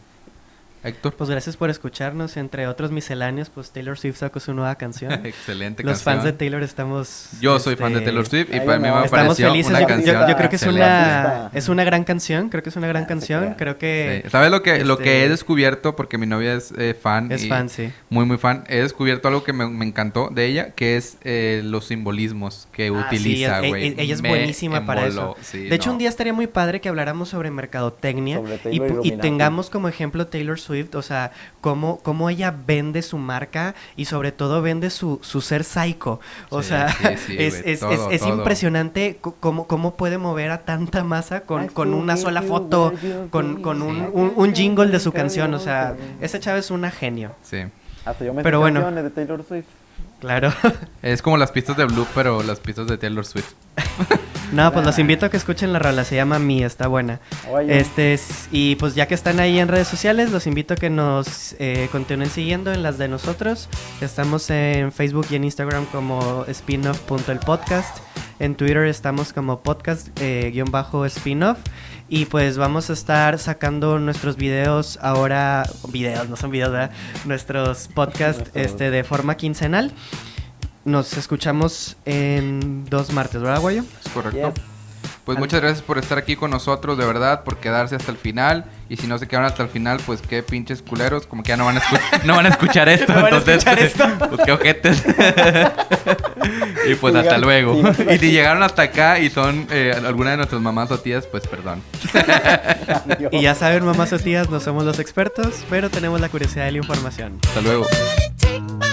[SPEAKER 2] Héctor.
[SPEAKER 4] Pues gracias por escucharnos. Entre otros misceláneos, pues Taylor Swift sacó su nueva canción.
[SPEAKER 2] Excelente
[SPEAKER 4] Los
[SPEAKER 2] canción.
[SPEAKER 4] fans de Taylor estamos.
[SPEAKER 2] Yo soy
[SPEAKER 4] este,
[SPEAKER 2] fan de Taylor Swift y para mí me pareció
[SPEAKER 4] felices.
[SPEAKER 2] una
[SPEAKER 4] Yo,
[SPEAKER 2] canción
[SPEAKER 4] yo- yo creo que es una, es una gran canción. Creo que es una gran canción.
[SPEAKER 3] sí.
[SPEAKER 4] Creo que
[SPEAKER 2] Sí. ¿Sabes lo que, lo que he
[SPEAKER 4] este,
[SPEAKER 2] descubierto? Porque mi novia es eh, fan.
[SPEAKER 4] es
[SPEAKER 2] y
[SPEAKER 4] fan, sí.
[SPEAKER 2] Muy, muy fan. He descubierto algo que me, me encantó de ella, que es eh, los simbolismos que
[SPEAKER 4] Ah, sí,
[SPEAKER 2] utiliza,
[SPEAKER 4] e-
[SPEAKER 2] güey.
[SPEAKER 4] e- ella es
[SPEAKER 2] Me
[SPEAKER 4] buenísima para eso.
[SPEAKER 2] Sí,
[SPEAKER 4] de hecho,
[SPEAKER 2] no.
[SPEAKER 4] un día estaría muy padre que habláramos sobre mercadotecnia
[SPEAKER 3] Sobre
[SPEAKER 4] y, y tengamos como ejemplo Taylor Swift, o sea, cómo, cómo ella vende su marca y sobre todo vende su, su ser psycho. O
[SPEAKER 2] Sí,
[SPEAKER 4] sea,
[SPEAKER 2] sí, sí,
[SPEAKER 4] es, es-
[SPEAKER 2] todo,
[SPEAKER 4] es- es
[SPEAKER 2] todo.
[SPEAKER 4] impresionante cómo, cómo puede mover a tanta masa con, con una sola foto, con, con un, un- un jingle de su canción. O sea, esa chava es una genio.
[SPEAKER 2] Sí.
[SPEAKER 3] Hasta yo me
[SPEAKER 4] Pero bueno.
[SPEAKER 3] canciones de Taylor Swift.
[SPEAKER 4] Claro.
[SPEAKER 2] Es como las pistas de Blue, pero las pistas de Taylor Swift.
[SPEAKER 4] No, pues los invito a que escuchen la rola, se llama Mi, está buena.
[SPEAKER 3] Oye.
[SPEAKER 4] Este es- y pues ya que están ahí en redes sociales, los invito a que nos eh, continúen siguiendo en las de nosotros. Estamos en Facebook y en Instagram como spinoff.elpodcast. En Twitter estamos como podcast eh, guion bajo spinoff. Y pues vamos a estar sacando nuestros videos ahora, videos, no son videos, ¿verdad? Nuestros podcasts este, de forma quincenal. Nos escuchamos en dos martes, ¿verdad, Guayo?
[SPEAKER 2] Es correcto.
[SPEAKER 3] Yes.
[SPEAKER 2] Pues muchas gracias por estar aquí con nosotros, de verdad, por quedarse hasta el final. Y si no se quedaron hasta el final, pues qué pinches culeros, como que ya no van a, escu- no van a escuchar esto.
[SPEAKER 4] No van a
[SPEAKER 2] entonces,
[SPEAKER 4] escuchar esto.
[SPEAKER 2] pues qué ojetes. y pues hasta luego. y si llegaron hasta acá y son eh, alguna de nuestras mamás o tías, pues perdón.
[SPEAKER 4] Y ya saben, mamás o tías, no somos los expertos, pero tenemos la curiosidad de la información.
[SPEAKER 2] Hasta luego.
[SPEAKER 5] Take my